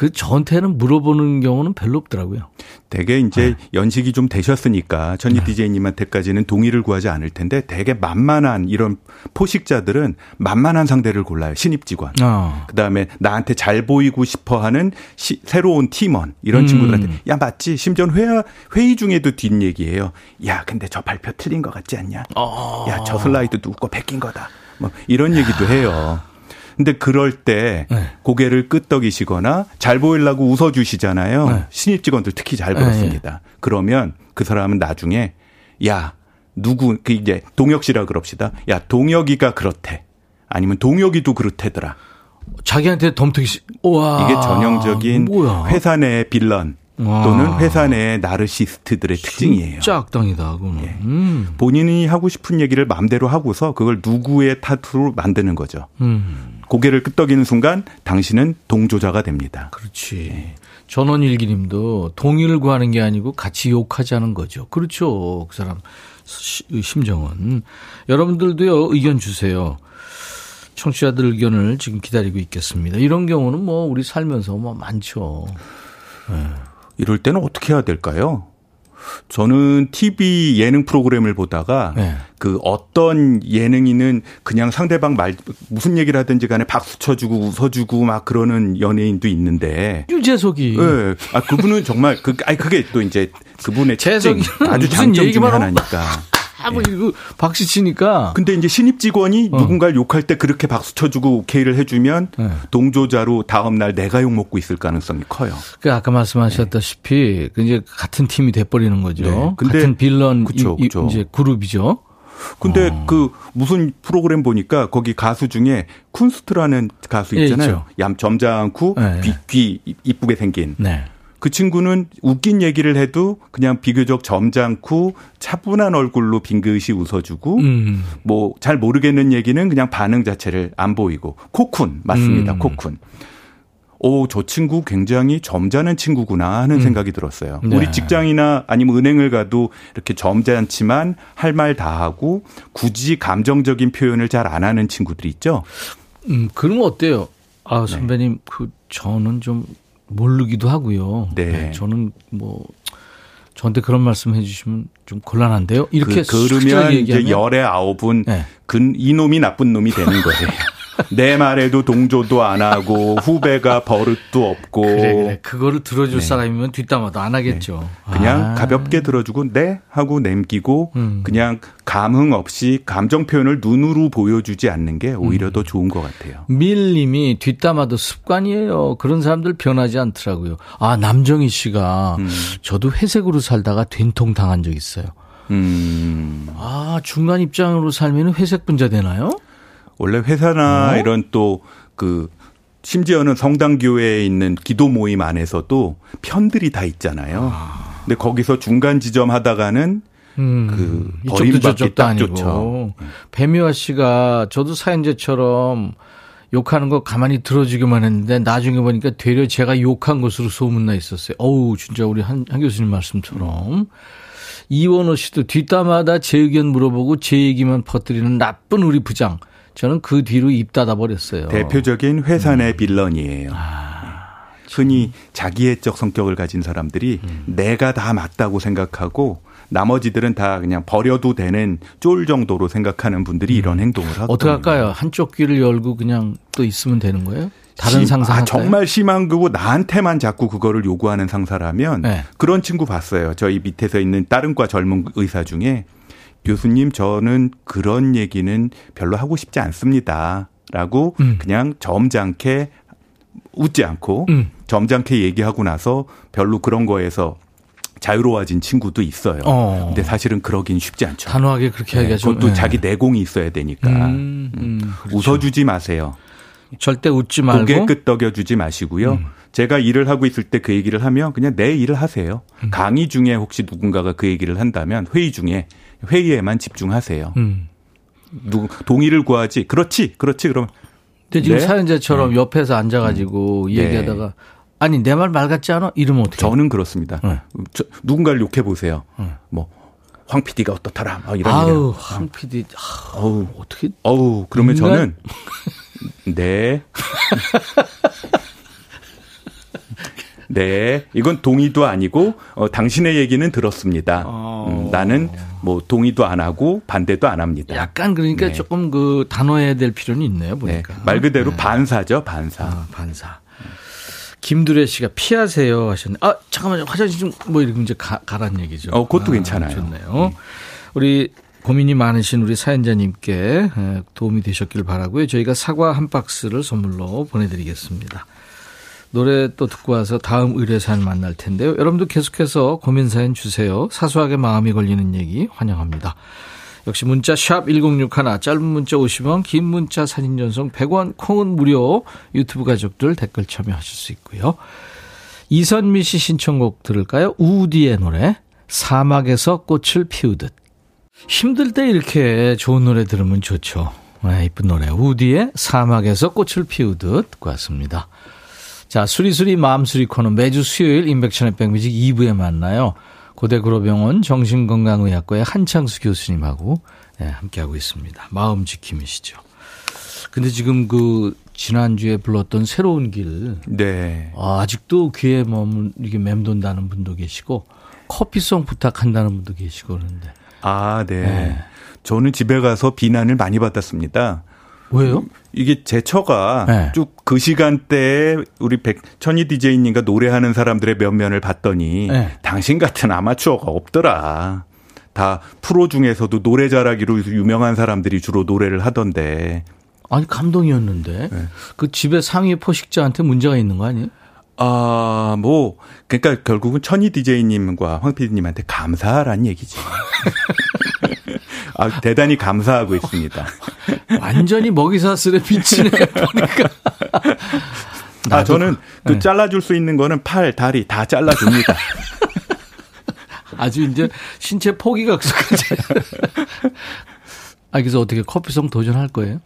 S1: 그 저한테는 물어보는 경우는 별로 없더라고요.
S4: 대개 이제 네. 연식이 좀 되셨으니까 전희 네. 디제이님한테까지는 동의를 구하지 않을 텐데 대개 만만한 이런 포식자들은 만만한 상대를 골라요. 신입 직원. 어. 그다음에 나한테 잘 보이고 싶어 하는 시, 새로운 팀원 이런 음. 친구들한테 야 맞지? 심지어 회의, 회의 중에도 뒷얘기예요. 야 근데 저 발표 틀린 것 같지 않냐? 어. 야 저 슬라이드 누구 거 베낀 거다. 뭐 이런 얘기도 해요. 근데 그럴 때 네. 고개를 끄덕이시거나 잘 보이려고 웃어 주시잖아요. 네. 신입 직원들 특히 잘 그렇습니다. 네. 그러면 그 사람은 나중에 야 누구 그 이제 동혁 씨라 그럽시다. 야 동혁이가 그렇대. 아니면 동혁이도 그렇대더라.
S1: 자기한테 덤태기 씨. 와
S4: 이게 전형적인 뭐야. 회사 내 빌런. 와. 또는 회사 내 나르시스트들의 특징이에요.
S1: 진짜 악당이다, 그거는. 예. 음.
S4: 본인이 하고 싶은 얘기를 마음대로 하고서 그걸 누구의 탓으로 만드는 거죠. 음. 고개를 끄덕이는 순간 당신은 동조자가 됩니다.
S1: 그렇지. 네. 전원일기님도 동의를 구하는 게 아니고 같이 욕하자는 거죠. 그렇죠. 그 사람 심정은. 여러분들도요, 의견 주세요. 청취자들 의견을 지금 기다리고 있겠습니다. 이런 경우는 뭐 우리 살면서 뭐 많죠.
S4: 네. 이럴 때는 어떻게 해야 될까요? 저는 TV 예능 프로그램을 보다가 네. 그 어떤 예능인은 그냥 상대방 말 무슨 얘기를 하든지 간에 박수 쳐주고 웃어주고 막 그러는 연예인도 있는데
S1: 유재석이
S4: 네. 아 그분은 정말 그 아니 그게 또 이제 그분의 재석이 아주 장점 중에 하나니까.
S1: 네. 이거 박수 치니까.
S4: 근데 이제 신입 직원이 어. 누군가를 욕할 때 그렇게 박수 쳐주고 오케이를 해주면 네. 동조자로 다음 날 내가 욕 먹고 있을 가능성이 커요.
S1: 그 아까 말씀하셨다시피 그 이제 같은 팀이 돼버리는 거죠. 네. 근데 같은 빌런 그쵸, 그쵸. 이제 그룹이죠.
S4: 근데 어. 그 무슨 프로그램 보니까 거기 가수 중에 쿤스트라는 가수 예, 있잖아요. 예, 얌 점잖고 네. 귀, 귀 이쁘게 생긴. 네. 그 친구는 웃긴 얘기를 해도 그냥 비교적 점잖고 차분한 얼굴로 빙긋이 웃어주고 음. 뭐잘 모르겠는 얘기는 그냥 반응 자체를 안 보이고 코쿤 맞습니다. 음. 코쿤. 오, 저 친구 굉장히 점잖은 친구구나 하는 음. 생각이 들었어요. 네. 우리 직장이나 아니면 은행을 가도 이렇게 점잖지만 할 말 다 하고 굳이 감정적인 표현을 잘 안 하는 친구들이 있죠.
S1: 음, 그럼 어때요? 아, 선배님, 네. 그, 저는 좀 모르기도 하고요. 네. 네. 저는 뭐 저한테 그런 말씀 해주시면 좀 곤란한데요. 이렇게
S4: 그, 그러면 이제 열의 아홉은 네. 근 이놈이 나쁜 놈이 되는 거예요. 내 말에도 동조도 안 하고 후배가 버릇도 없고
S1: 그래 그래 그거를 들어줄 네. 사람이면 뒷담화도 안 하겠죠.
S4: 네. 그냥 아. 가볍게 들어주고 네 하고 남기고 음. 그냥 감흥 없이 감정 표현을 눈으로 보여주지 않는 게 오히려 음. 더 좋은 것 같아요.
S1: 밀님이 뒷담화도 습관이에요. 그런 사람들 변하지 않더라고요. 아 남정희 씨가 음. 저도 회색으로 살다가 된통 당한 적 있어요. 음. 아 중간 입장으로 살면 회색 분자 되나요?
S4: 원래 회사나 어? 이런 또그 심지어는 성당 교회에 있는 기도 모임 안에서도 편들이 다 있잖아요. 아. 근데 거기서 중간 지점 하다가는 음, 그 버림받기 딱 아니고. 좋죠.
S1: 배미화 씨가 저도 사연자처럼 욕하는 거 가만히 들어주기만 했는데 나중에 보니까 되려 제가 욕한 것으로 소문나 있었어요. 어우 진짜 우리 한, 한 교수님 말씀처럼 이원호 씨도 뒷담화다 제 의견 물어보고 제 얘기만 퍼뜨리는 나쁜 우리 부장. 저는 그 뒤로 입 닫아 버렸어요.
S4: 대표적인 회사 내 음. 빌런이에요. 아. 흔히 자기애적 성격을 가진 사람들이 음. 내가 다 맞다고 생각하고 나머지들은 다 그냥 버려도 되는 쫄 정도로 생각하는 분들이 이런 음. 행동을 하거든요.
S1: 어떻게 할까요? 한쪽 귀를 열고 그냥 또 있으면 되는 거예요? 다른 상사 아,
S4: 정말 심한 거고 나한테만 자꾸 그거를 요구하는 상사라면 네. 그런 친구 봤어요. 저희 밑에서 있는 다른 과 젊은 의사 중에 교수님 저는 그런 얘기는 별로 하고 싶지 않습니다 라고 음. 그냥 점잖게 웃지 않고 음. 점잖게 얘기하고 나서 별로 그런 거에서 자유로워진 친구도 있어요. 어. 근데 사실은 그러긴 쉽지 않죠.
S1: 단호하게 그렇게 네, 하기가
S4: 그것도 네. 자기 내공이 있어야 되니까. 음, 음, 음, 그렇죠. 웃어주지 마세요.
S1: 절대 웃지 말고.
S4: 고개 끄덕여주지 마시고요. 음. 제가 일을 하고 있을 때 그 얘기를 하면 그냥 내 일을 하세요. 음. 강의 중에 혹시 누군가가 그 얘기를 한다면 회의 중에 회의에만 집중하세요. 음. 누 동의를 구하지. 그렇지, 그렇지. 그러면.
S1: 근데 지금 네? 사연자처럼 네. 옆에서 앉아가지고 네. 얘기하다가 아니 내 말 말 같지 않아? 이러면 어떻게?
S4: 저는 그렇습니다. 네. 저, 누군가를 욕해 보세요. 네. 뭐황 PD가 어떻더라? 막 이런
S1: 아우, 황 PD. 아우, 어떻게?
S4: 어우, 그러면 인간? 저는 네. 네, 이건 동의도 아니고 어, 당신의 얘기는 들었습니다. 어. 음, 나는 뭐 동의도 안 하고 반대도 안 합니다.
S1: 약간 그러니까 네. 조금 그 단호해야 될 필요는 있네요, 보니까. 네.
S4: 말 그대로 네. 반사죠, 반사. 아,
S1: 반사. 김두래 씨가 피하세요 하셨네. 아, 잠깐만요. 화장실 좀 뭐 이렇게 이제 가, 가란 얘기죠.
S4: 어, 그것도 아, 괜찮아요.
S1: 좋네요. 음. 우리 고민이 많으신 우리 사연자님께 도움이 되셨길 바라고요. 저희가 사과 한 박스를 선물로 보내드리겠습니다. 노래 또 듣고 와서 다음 의뢰사연 만날 텐데요. 여러분도 계속해서 고민 사연 주세요. 사소하게 마음이 걸리는 얘기 환영합니다. 역시 문자 샵 1061, 짧은 문자 50원, 긴 문자 사진 전송 100원, 콩은 무료, 유튜브 가족들 댓글 참여하실 수 있고요. 이선미 씨 신청곡 들을까요? 우디의 노래, 사막에서 꽃을 피우듯. 힘들 때 이렇게 좋은 노래 들으면 좋죠. 네, 이쁜 노래. 우디의 사막에서 꽃을 피우듯 듣고 왔습니다. 자, 수리수리 마음수리 코너 매주 수요일 인백천의 백뮤직 2부에 만나요. 고대구로병원 정신건강의학과의 한창수 교수님하고 네, 함께하고 있습니다. 마음 지킴이시죠. 근데 지금 그 지난주에 불렀던 새로운 길. 네. 아, 아직도 귀에 머문, 이게 맴돈다는 분도 계시고, 커피송 부탁한다는 분도 계시고 그러는데.
S4: 아, 네. 네. 저는 집에 가서 비난을 많이 받았습니다.
S1: 왜요?
S4: 이게 제 처가 네. 쭉그 시간대에 우리 백, 천희 디제이님과 노래하는 사람들의 면면을 봤더니 네. 당신 같은 아마추어가 없더라. 다 프로 중에서도 노래 잘하기로 유명한 사람들이 주로 노래를 하던데.
S1: 아니 감동이었는데 네. 그 집에 상위 포식자한테 문제가 있는 거 아니에요?
S4: 아, 뭐, 그러니까 결국은 천희 디제이님과 황 PD님한테 감사하라는 얘기지. 아, 대단히 감사하고 있습니다.
S1: 완전히 먹이사슬에 비치네, 보니까.
S4: 아, 저는 그 네. 잘라줄 수 있는 거는 팔, 다리 다 잘라줍니다.
S1: 아주 이제 신체 포기가 익숙하지. 아, 그래서 어떻게 커피송 도전할 거예요?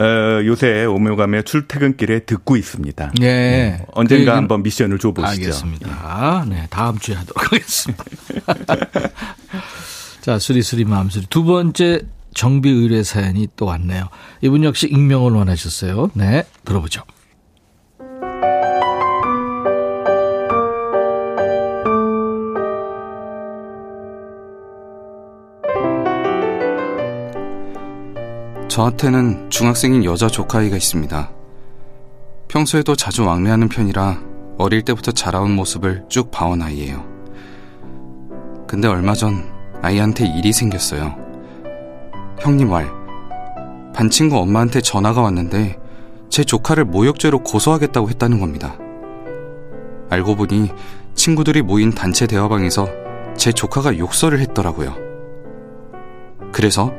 S4: 어, 요새 오묘감의 출퇴근길에 듣고 있습니다. 네. 네. 언젠가 그 한번 미션을 줘보시죠.
S1: 알겠습니다. 네, 다음 주에 하도록 하겠습니다. 자, 수리수리 마음수리. 두 번째 정비 의뢰 사연이 또 왔네요. 이분 역시 익명을 원하셨어요. 네, 들어보죠.
S7: 저한테는 중학생인 여자 조카아이가 있습니다. 평소에도 자주 왕래하는 편이라 어릴 때부터 자라온 모습을 쭉 봐온 아이예요. 근데 얼마 전 아이한테 일이 생겼어요. 형님 말. 반 친구 엄마한테 전화가 왔는데 제 조카를 모욕죄로 고소하겠다고 했다는 겁니다. 알고 보니 친구들이 모인 단체 대화방에서 제 조카가 욕설을 했더라고요. 그래서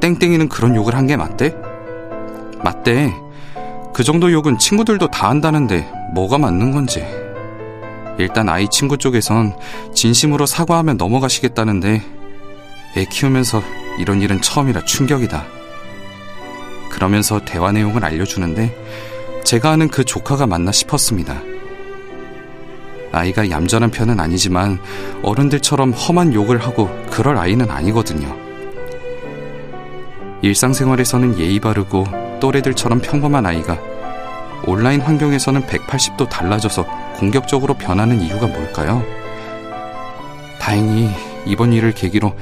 S7: 땡땡이는 그런 욕을 한 게 맞대? 맞대. 그 정도 욕은 친구들도 다 한다는데 뭐가 맞는 건지. 일단 아이 친구 쪽에선 진심으로 사과하면 넘어가시겠다는데 애 키우면서 이런 일은 처음이라 충격이다. 그러면서 대화 내용을 알려주는데 제가 아는 그 조카가 맞나 싶었습니다. 아이가 얌전한 편은 아니지만 어른들처럼 험한 욕을 하고 그럴 아이는 아니거든요. 일상생활에서는 예의 바르고 또래들처럼 평범한 아이가 온라인 환경에서는 180도 달라져서 공격적으로 변하는 이유가 뭘까요? 다행히 이번 일을 계기로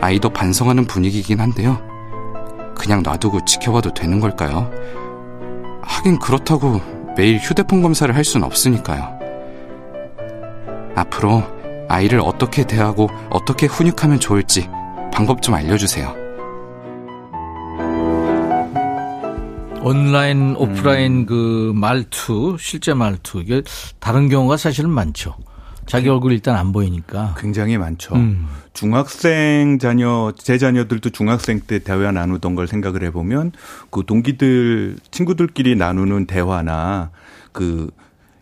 S7: 아이도 반성하는 분위기이긴 한데요. 그냥 놔두고 지켜봐도 되는 걸까요? 하긴 그렇다고 매일 휴대폰 검사를 할 수는 없으니까요. 앞으로 아이를 어떻게 대하고 어떻게 훈육하면 좋을지 방법 좀 알려주세요.
S1: 온라인, 오프라인 음. 그 말투, 실제 말투, 이게 다른 경우가 사실은 많죠. 자기 네. 얼굴 일단 안 보이니까.
S4: 굉장히 많죠. 음. 중학생 자녀, 제 자녀들도 중학생 때 대화 나누던 걸 생각을 해보면 그 동기들, 친구들끼리 나누는 대화나 그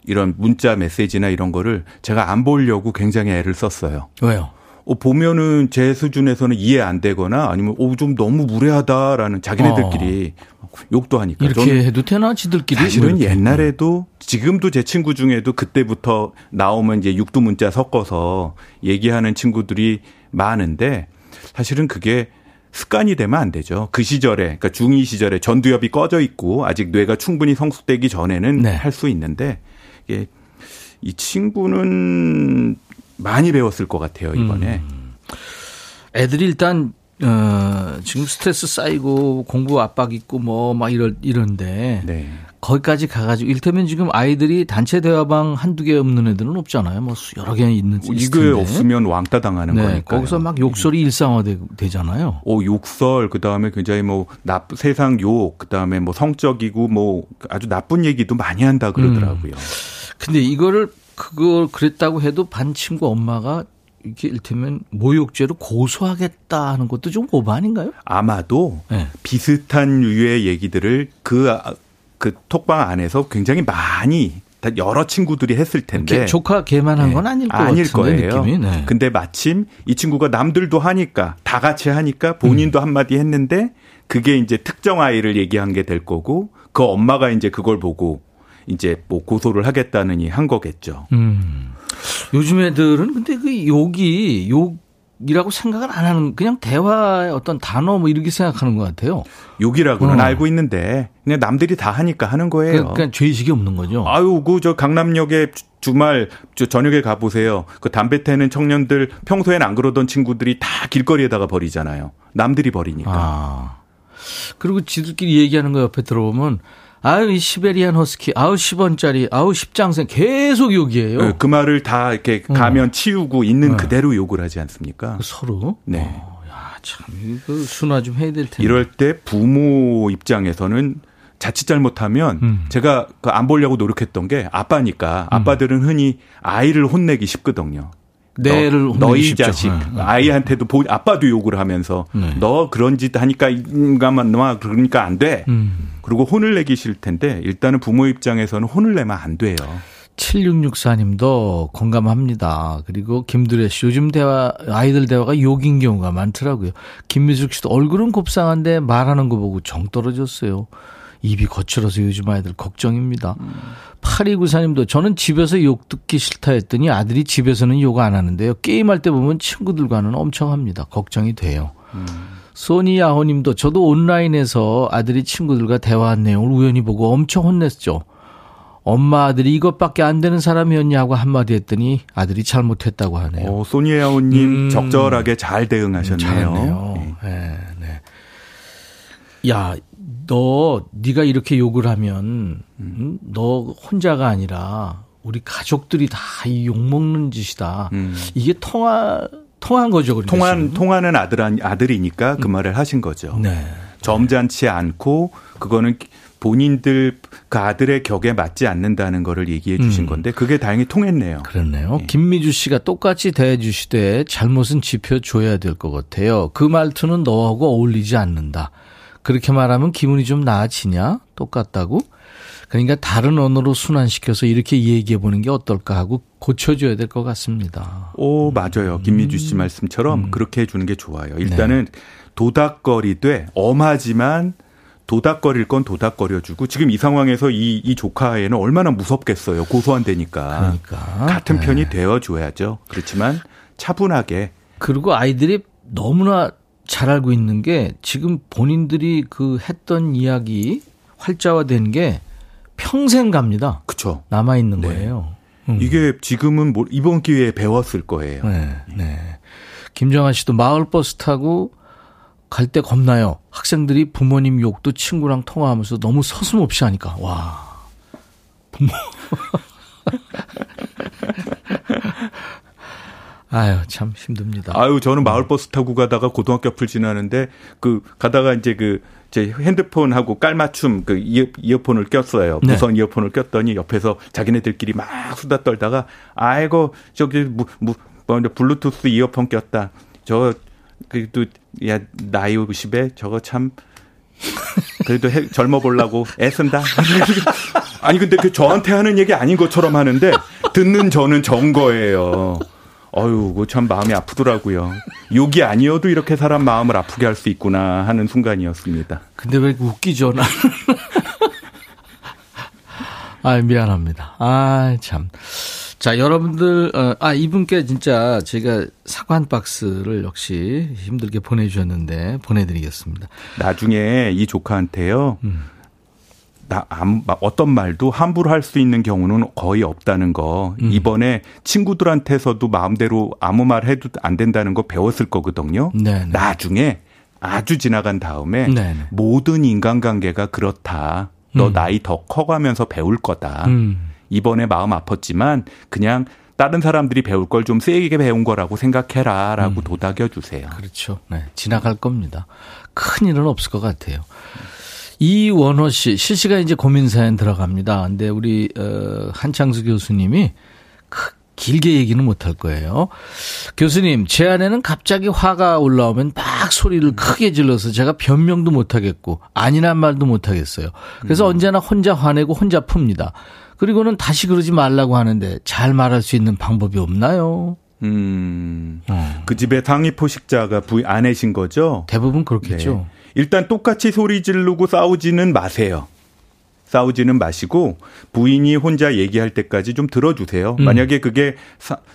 S4: 이런 문자 메시지나 이런 거를 제가 안 보려고 굉장히 애를 썼어요.
S1: 왜요?
S4: 어, 보면은 제 수준에서는 이해 안 되거나 아니면 오, 어, 좀 너무 무례하다라는 자기네들끼리 어. 욕도 하니까.
S1: 이렇게 해도 되나 지들끼리?
S4: 사실은 뭐 옛날에도 지금도 제 친구 중에도 그때부터 나오면 이제 육두 문자 섞어서 얘기하는 친구들이 많은데 사실은 그게 습관이 되면 안 되죠. 그 시절에, 그러니까 중2 시절에 전두엽이 꺼져 있고 아직 뇌가 충분히 성숙되기 전에는 네. 할수 있는데 이게 이 친구는 많이 배웠을 것 같아요 이번에. 음.
S1: 애들이 일단 어, 지금 스트레스 쌓이고 공부 압박 있고 뭐 막 이럴 이런데 네. 거기까지 가가지고 일테면 지금 아이들이 단체 대화방 한두 개 없는 애들은 없잖아요. 뭐 여러 개 있는
S4: 이게 없으면 왕따 당하는 네, 거니까.
S1: 거기서 막 욕설이 일상화되잖아요.
S4: 오 욕설 그 다음에 굉장히 뭐 나, 세상 욕 그 다음에 뭐 성적이고 뭐 아주 나쁜 얘기도 많이 한다 그러더라고요. 음.
S1: 근데 이거를 그걸 그랬다고 해도 반 친구 엄마가 이렇게 일테면 모욕죄로 고소하겠다 하는 것도 좀 오버 아닌가요?
S4: 아마도 네. 비슷한 유의 얘기들을 그, 그 톡방 안에서 굉장히 많이 여러 친구들이 했을 텐데
S1: 조카 걔만 한건 네. 아닐 거
S4: 아닐 거예요. 느낌이. 네. 근데 마침 이 친구가 남들도 하니까 다 같이 하니까 본인도 음. 한마디 했는데 그게 이제 특정 아이를 얘기한 게 될 거고 그 엄마가 이제 그걸 보고 이제 뭐 고소를 하겠다느니 한 거겠죠. 음.
S1: 요즘 애들은 근데 그 욕이 욕이라고 생각을 안 하는 그냥 대화의 어떤 단어 뭐 이렇게 생각하는 것 같아요.
S4: 욕이라고는 어. 알고 있는데 그냥 남들이 다 하니까 하는 거예요.
S1: 그러니까 죄의식이 없는 거죠.
S4: 아유, 그 저 강남역에 주말 저 저녁에 가 보세요. 그 담배 태는 청년들 평소엔 안 그러던 친구들이 다 길거리에다가 버리잖아요. 남들이 버리니까. 아.
S1: 그리고 지들끼리 얘기하는 거 옆에 들어보면 아유, 이 시베리안 허스키, 아우, 10원짜리, 아우, 10장생, 계속 욕이에요. 네,
S4: 그 말을 다 이렇게 가면 음. 치우고 있는 네. 그대로 욕을 하지 않습니까?
S1: 서로?
S4: 네.
S1: 어, 야, 참, 이거 순화 좀 해야 될 텐데.
S4: 이럴 때 부모 입장에서는 자칫 잘못하면 음. 제가 그 안 보려고 노력했던 게 아빠니까 아빠들은 흔히 아이를 혼내기 쉽거든요.
S1: 내를
S4: 너, 너희 자식 네. 아이한테도 보, 아빠도 욕을 하면서 네. 너 그런 짓 하니까 인간만 너 그러니까 안 돼. 음. 그리고 혼을 내기 싫을 텐데 일단은 부모 입장에서는 혼을 내면 안 돼요.
S1: 7664님도 공감합니다. 그리고 김두래 씨 요즘 대화 아이들 대화가 욕인 경우가 많더라고요. 김미숙 씨도 얼굴은 곱상한데 말하는 거 보고 정 떨어졌어요. 입이 거칠어서 요즘 아이들 걱정입니다. 음. 8294님도 저는 집에서 욕 듣기 싫다 했더니 아들이 집에서는 욕 안 하는데요. 게임할 때 보면 친구들과는 엄청 합니다. 걱정이 돼요. 음. 소니야호 님도 저도 온라인에서 아들이 친구들과 대화한 내용을 우연히 보고 엄청 혼냈죠. 엄마 아들이 이것밖에 안 되는 사람이었냐고 한마디 했더니 아들이 잘못했다고 하네요.
S4: 오, 소니야호님 음. 적절하게 잘 대응하셨네요.
S1: 잘했네요. 네. 네, 네. 야, 너 네가 이렇게 욕을 하면 음, 너 혼자가 아니라 우리 가족들이 다 이 욕 먹는 짓이다. 음. 이게 통화 통한 거죠. 그러니까
S4: 통한. 통하는 아들 아들이니까 그 음. 말을 하신 거죠. 네. 점잖지 않고 그거는 본인들 그 아들의 격에 맞지 않는다는 거를 얘기해 주신 음. 건데 그게 다행히 통했네요.
S1: 그렇네요. 네. 김미주 씨가 똑같이 대해 주시되 잘못은 지표 줘야 될 것 같아요. 그 말투는 너하고 어울리지 않는다. 그렇게 말하면 기분이 좀 나아지냐? 똑같다고? 그러니까 다른 언어로 순환시켜서 이렇게 얘기해 보는 게 어떨까 하고 고쳐줘야 될 것 같습니다.
S4: 오, 맞아요. 김미주 씨 음. 말씀처럼 음. 그렇게 해주는 게 좋아요. 일단은 네. 도닥거리되 엄하지만 도닥거릴 건 도닥거려주고 지금 이 상황에서 이, 이 조카에는 얼마나 무섭겠어요. 고소한되니까. 그러니까. 같은 편이 네. 되어줘야죠. 그렇지만 차분하게.
S1: 그리고 아이들이 너무나 잘 알고 있는 게 지금 본인들이 그 했던 이야기 활자화된 게 평생 갑니다.
S4: 그렇죠.
S1: 남아 있는 네. 거예요.
S4: 음. 이게 지금은 뭐 이번 기회에 배웠을 거예요. 네.
S1: 네. 김정아 씨도 마을 버스 타고 갈 때 겁나요. 학생들이 부모님 욕도 친구랑 통화하면서 너무 서슴없이 하니까 와. 부모 아유, 참 힘듭니다.
S4: 아유, 저는 마을버스 타고 가다가 고등학교 앞을 지나는데, 그, 가다가 이제 그, 제 핸드폰하고 깔맞춤 그 이어, 이어폰을 꼈어요. 네. 무선 네. 이어폰을 꼈더니 옆에서 자기네들끼리 막 수다 떨다가, 아이고, 저기, 무, 무, 뭐, 블루투스 이어폰 꼈다. 저, 그래도, 야, 나이 50에 저거 참, 그래도 해, 젊어 보려고 애쓴다. 아니 근데 그 저한테 하는 얘기 아닌 것처럼 하는데 듣는 저는 전 거예요. 어유, 그참 마음이 아프더라고요. 욕이 아니어도 이렇게 사람 마음을 아프게 할 수 있구나 하는 순간이었습니다.
S1: 근데 왜 웃기죠, 나 아, 미안합니다. 아, 참. 자, 여러분들, 어, 아, 이분께 진짜 제가 사과 한 박스를 역시 힘들게 보내주셨는데, 보내드리겠습니다.
S4: 나중에 이 조카한테요, 음. 나, 어떤 말도 함부로 할 수 있는 경우는 거의 없다는 거. 음. 이번에 친구들한테서도 마음대로 아무 말 해도 안 된다는 거 배웠을 거거든요. 네네. 네. 나중에 아주 지나간 다음에 네네. 네. 모든 인간관계가 그렇다. 너 음. 나이 더 커가면서 배울 거다. 음. 이번에 마음 아팠지만 그냥 다른 사람들이 배울 걸 좀 세게 배운 거라고 생각해라. 라고 음. 도닥여 주세요.
S1: 그렇죠. 네. 지나갈 겁니다. 큰 일은 없을 것 같아요. 이원호 씨 실시간 이제 고민 사연 들어갑니다. 근데 우리 어, 한창수 교수님이 크, 길게 얘기는 못할 거예요. 교수님, 제 아내는 갑자기 화가 올라오면 막 소리를 크게 질러서 제가 변명도 못하겠고 아니란 말도 못하겠어요. 그래서 음. 언제나 혼자 화내고 혼자 풉니다. 그리고는 다시 그러지 말라고 하는데 잘 말할 수 있는 방법이 없나요?
S4: 음, 어. 그 집에 상위 포식자가 부 아내신 거죠?
S1: 대부분 그렇겠죠. 네.
S4: 일단 똑같이 소리 지르고 싸우지는 마세요. 싸우지는 마시고 부인이 혼자 얘기할 때까지 좀 들어주세요. 음. 만약에 그게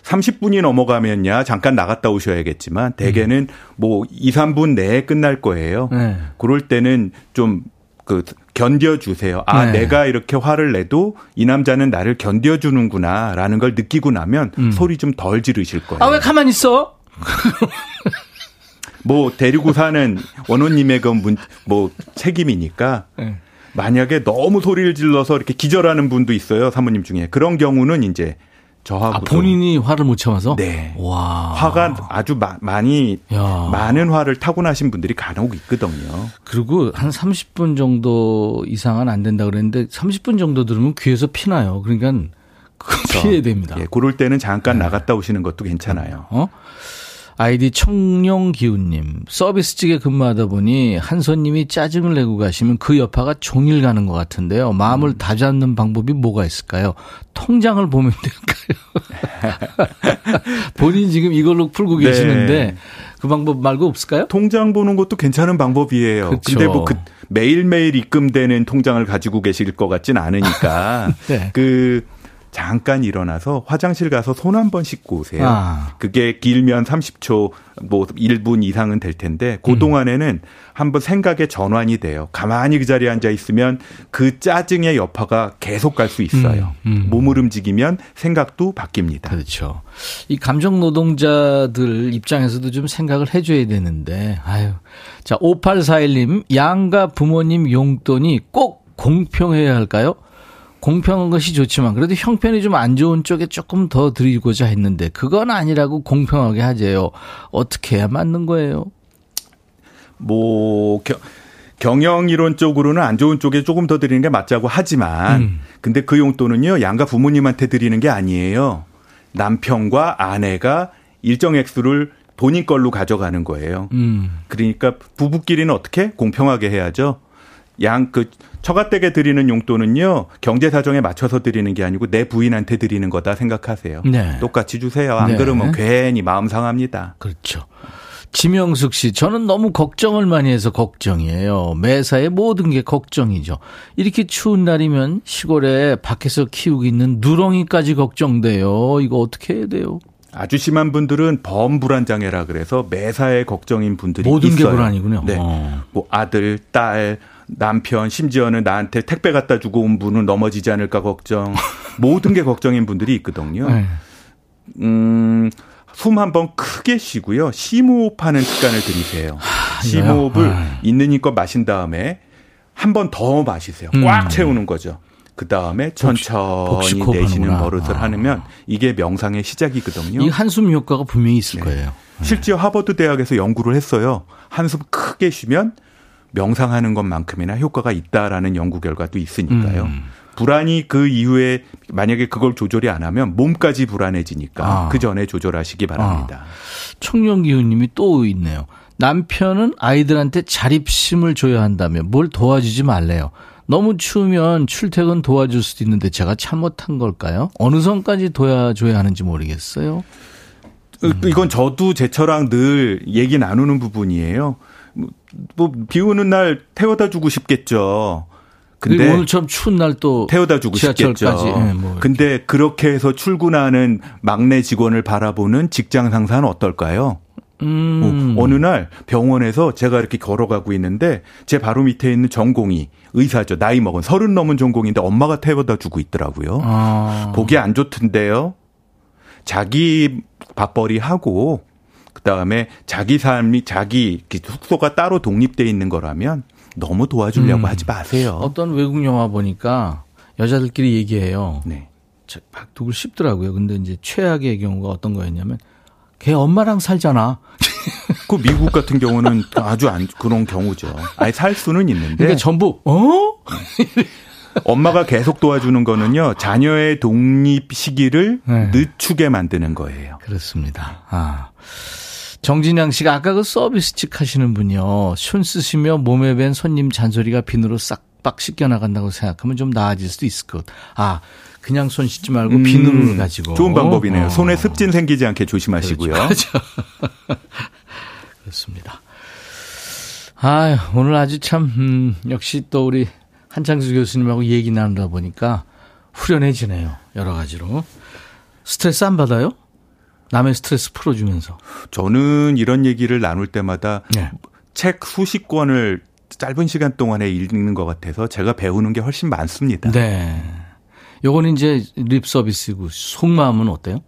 S4: 30분이 넘어가면야 잠깐 나갔다 오셔야겠지만 대개는 음. 뭐 2, 3분 내에 끝날 거예요. 네. 그럴 때는 좀 그 견뎌주세요. 아, 네. 내가 이렇게 화를 내도 이 남자는 나를 견뎌주는구나라는 걸 느끼고 나면 음. 소리 좀 덜 지르실 거예요.
S1: 아, 왜 가만히 있어?
S4: 뭐 데리고 사는 원호님의 그뭐 책임이니까 네. 만약에 너무 소리를 질러서 이렇게 기절하는 분도 있어요 사모님 중에 그런 경우는 이제 저하고 아,
S1: 본인이 화를 못 참아서
S4: 네 와. 화가 아주 마, 많이 야. 많은 화를 타고나신 분들이 간혹 있거든요.
S1: 그리고 한 30분 정도 이상은 안 된다 그랬는데 30분 정도 들으면 귀에서 피나요. 그러니까 그렇죠. 피해야 됩니다. 예,
S4: 그럴 때는 잠깐 네. 나갔다 오시는 것도 괜찮아요. 어?
S1: 아이디 청룡기훈님 서비스직에 근무하다 보니 한 손님이 짜증을 내고 가시면 그 여파가 종일 가는 것 같은데요. 마음을 음. 다잡는 방법이 뭐가 있을까요? 통장을 보면 될까요? 본인 지금 이걸로 풀고 네. 계시는데 그 방법 말고 없을까요?
S4: 통장 보는 것도 괜찮은 방법이에요. 그쵸. 근데 뭐 그 매일매일 입금되는 통장을 가지고 계실 것 같진 않으니까 네. 그 잠깐 일어나서 화장실 가서 손 한 번 씻고 오세요. 아. 그게 길면 30초, 뭐 1분 이상은 될 텐데 그 동안에는 음. 한번 생각의 전환이 돼요. 가만히 그 자리에 앉아 있으면 그 짜증의 여파가 계속 갈 수 있어요. 음. 음. 몸을 움직이면 생각도 바뀝니다.
S1: 그렇죠. 이 감정 노동자들 입장에서도 좀 생각을 해줘야 되는데, 아유. 자, 5841님, 양가 부모님 용돈이 꼭 공평해야 할까요? 공평한 것이 좋지만 그래도 형편이 좀 안 좋은 쪽에 조금 더 드리고자 했는데 그건 아니라고 공평하게 하재요. 어떻게 해야 맞는 거예요?
S4: 뭐 겨, 경영 이론 쪽으로는 안 좋은 쪽에 조금 더 드리는 게 맞자고 하지만 음. 근데 그 용돈은요 양가 부모님한테 드리는 게 아니에요. 남편과 아내가 일정 액수를 본인 걸로 가져가는 거예요. 음. 그러니까 부부끼리는 어떻게 공평하게 해야죠. 양 그 처가댁에 드리는 용돈은요 경제 사정에 맞춰서 드리는 게 아니고 내 부인한테 드리는 거다 생각하세요. 네. 똑같이 주세요. 안 네. 그러면 괜히 마음 상합니다.
S1: 그렇죠. 지명숙 씨, 저는 너무 걱정을 많이 해서 걱정이에요. 매사에 모든 게 걱정이죠. 이렇게 추운 날이면 시골에 밖에서 키우고 있는 누렁이까지 걱정돼요. 이거 어떻게 해야 돼요?
S4: 아주 심한 분들은 범불안 장애라 그래서 매사에 걱정인 분들이
S1: 모든
S4: 있어요.
S1: 게 불안이군요.
S4: 네. 어. 뭐 아들, 딸, 남편, 심지어는 나한테 택배 갖다 주고 온 분은 넘어지지 않을까 걱정. 모든 게 걱정인 분들이 있거든요. 네. 음, 숨 한번 크게 쉬고요. 심호흡하는 습관을 들이세요. 심호흡을 아. 있는 힘껏 마신 다음에 한 번 더 마시세요. 꽉 음. 채우는 거죠. 그 다음에 천천히 내쉬는 버릇을 아. 하면 이게 명상의 시작이거든요.
S1: 이 한숨 효과가 분명히 있을 네. 거예요.
S4: 네. 실제 하버드 대학에서 연구를 했어요. 한숨 크게 쉬면 명상하는 것만큼이나 효과가 있다라는 연구 결과도 있으니까요. 음. 불안이 그 이후에 만약에 그걸 조절이 안 하면 몸까지 불안해지니까 아. 그 전에 조절하시기 바랍니다. 아.
S1: 청룡기훈님이 또 있네요. 남편은 아이들한테 자립심을 줘야 한다면 뭘 도와주지 말래요. 너무 추우면 출퇴근 도와줄 수도 있는데 제가 잘못한 걸까요? 어느 선까지 도와줘야 하는지 모르겠어요.
S4: 음. 이건 저도 제처랑 늘 얘기 나누는 부분이에요. 뭐, 비 오는 날 태워다 주고 싶겠죠.
S1: 근데 오늘처럼 추운 날 또
S4: 태워다 주고 싶겠죠. 네, 뭐 근데 그렇게 해서 출근하는 막내 직원을 바라보는 직장 상사는 어떨까요? 음. 어, 어느 날 병원에서 제가 이렇게 걸어가고 있는데 제 바로 밑에 있는 전공이 의사죠. 나이 먹은 서른 넘은 전공인데 엄마가 태워다 주고 있더라고요. 아. 보기 안 좋던데요. 자기 밥벌이 하고 그다음에 자기 삶이 자기 숙소가 따로 독립돼 있는 거라면 너무 도와주려고 음. 하지 마세요.
S1: 어떤 외국 영화 보니까 여자들끼리 얘기해요. 네. 박두글 씹더라고요. 근데 이제 최악의 경우가 어떤 거였냐면 걔 엄마랑 살잖아.
S4: 그 미국 같은 경우는 아주 안 그런 경우죠. 아예 살 수는 있는데.
S1: 그러니까 전부 어?
S4: 엄마가 계속 도와주는 거는요 자녀의 독립 시기를 네. 늦추게 만드는 거예요.
S1: 그렇습니다. 아. 정진양 씨가 아까 그 서비스 측 하시는 분이요. 손 쓰시며 몸에 밴 손님 잔소리가 비누로 싹박 씻겨 나간다고 생각하면 좀 나아질 수도 있을 것. 아, 그냥 손 씻지 말고 음, 비누를 가지고.
S4: 좋은 방법이네요. 어. 손에 습진 생기지 않게 조심하시고요.
S1: 그렇죠. 그렇습니다. 아, 오늘 아주 참 음, 역시 또 우리 한창수 교수님하고 얘기 나누다 보니까 후련해지네요. 여러 가지로. 스트레스 안 받아요? 남의 스트레스 풀어주면서.
S4: 저는 이런 얘기를 나눌 때마다 네. 책 수십 권을 짧은 시간 동안에 읽는 것 같아서 제가 배우는 게 훨씬 많습니다.
S1: 네. 요거는 이제 립 서비스고 속마음은 어때요?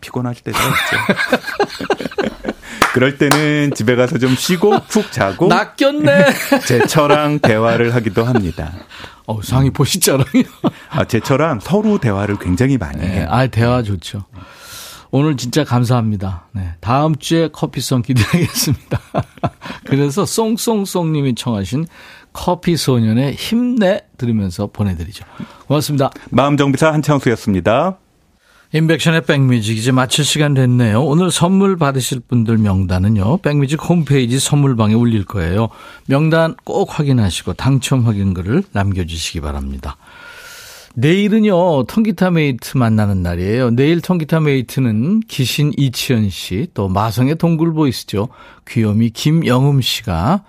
S4: 피곤할 때가 있죠. 그럴 때는 집에 가서 좀 쉬고 푹 자고
S1: 낚였네.
S4: 제처랑 대화를 하기도 합니다.
S1: 어, 상이 보시잖아요.
S4: 아, 제처랑 서로 대화를 굉장히 많이 네, 해요.
S1: 아, 대화 좋죠. 오늘 진짜 감사합니다. 네. 다음 주에 커피송 기대하겠습니다. 그래서 송송송님이 청하신 커피 소년의 힘내 들으면서 보내드리죠. 고맙습니다.
S4: 마음정비사 한창수였습니다.
S1: 임백천의 백뮤직 이제 마칠 시간 됐네요. 오늘 선물 받으실 분들 명단은요. 백뮤직 홈페이지 선물방에 올릴 거예요. 명단 꼭 확인하시고 당첨 확인글을 남겨주시기 바랍니다. 내일은요, 통기타 메이트 만나는 날이에요. 내일 통기타 메이트는 기신 이치현 씨, 또 마성의 동굴 보이스죠. 귀요미 김영음 씨가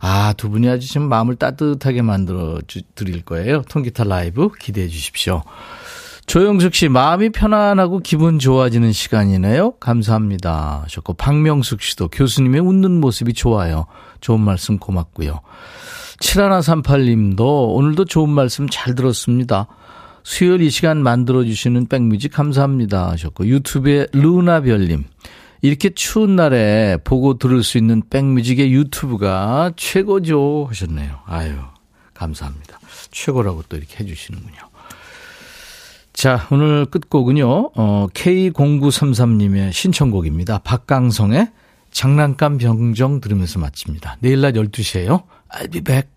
S1: 아, 두 분이 아주 지금 마음을 따뜻하게 만들어 드릴 거예요. 통기타 라이브 기대해 주십시오. 조영숙 씨, 마음이 편안하고 기분 좋아지는 시간이네요. 감사합니다. 하셨고, 박명숙 씨도 교수님의 웃는 모습이 좋아요. 좋은 말씀 고맙고요. 7138님도 오늘도 좋은 말씀 잘 들었습니다. 수요일 이 시간 만들어주시는 백뮤직 감사합니다 하셨고 유튜브에 루나별님 이렇게 추운 날에 보고 들을 수 있는 백뮤직의 유튜브가 최고죠 하셨네요. 아유 감사합니다. 최고라고 또 이렇게 해주시는군요. 자 오늘 끝곡은요 어, K0933님의 신청곡입니다. 박강성의 장난감 병정 들으면서 마칩니다. 내일 낮 12시에요. I'll be back.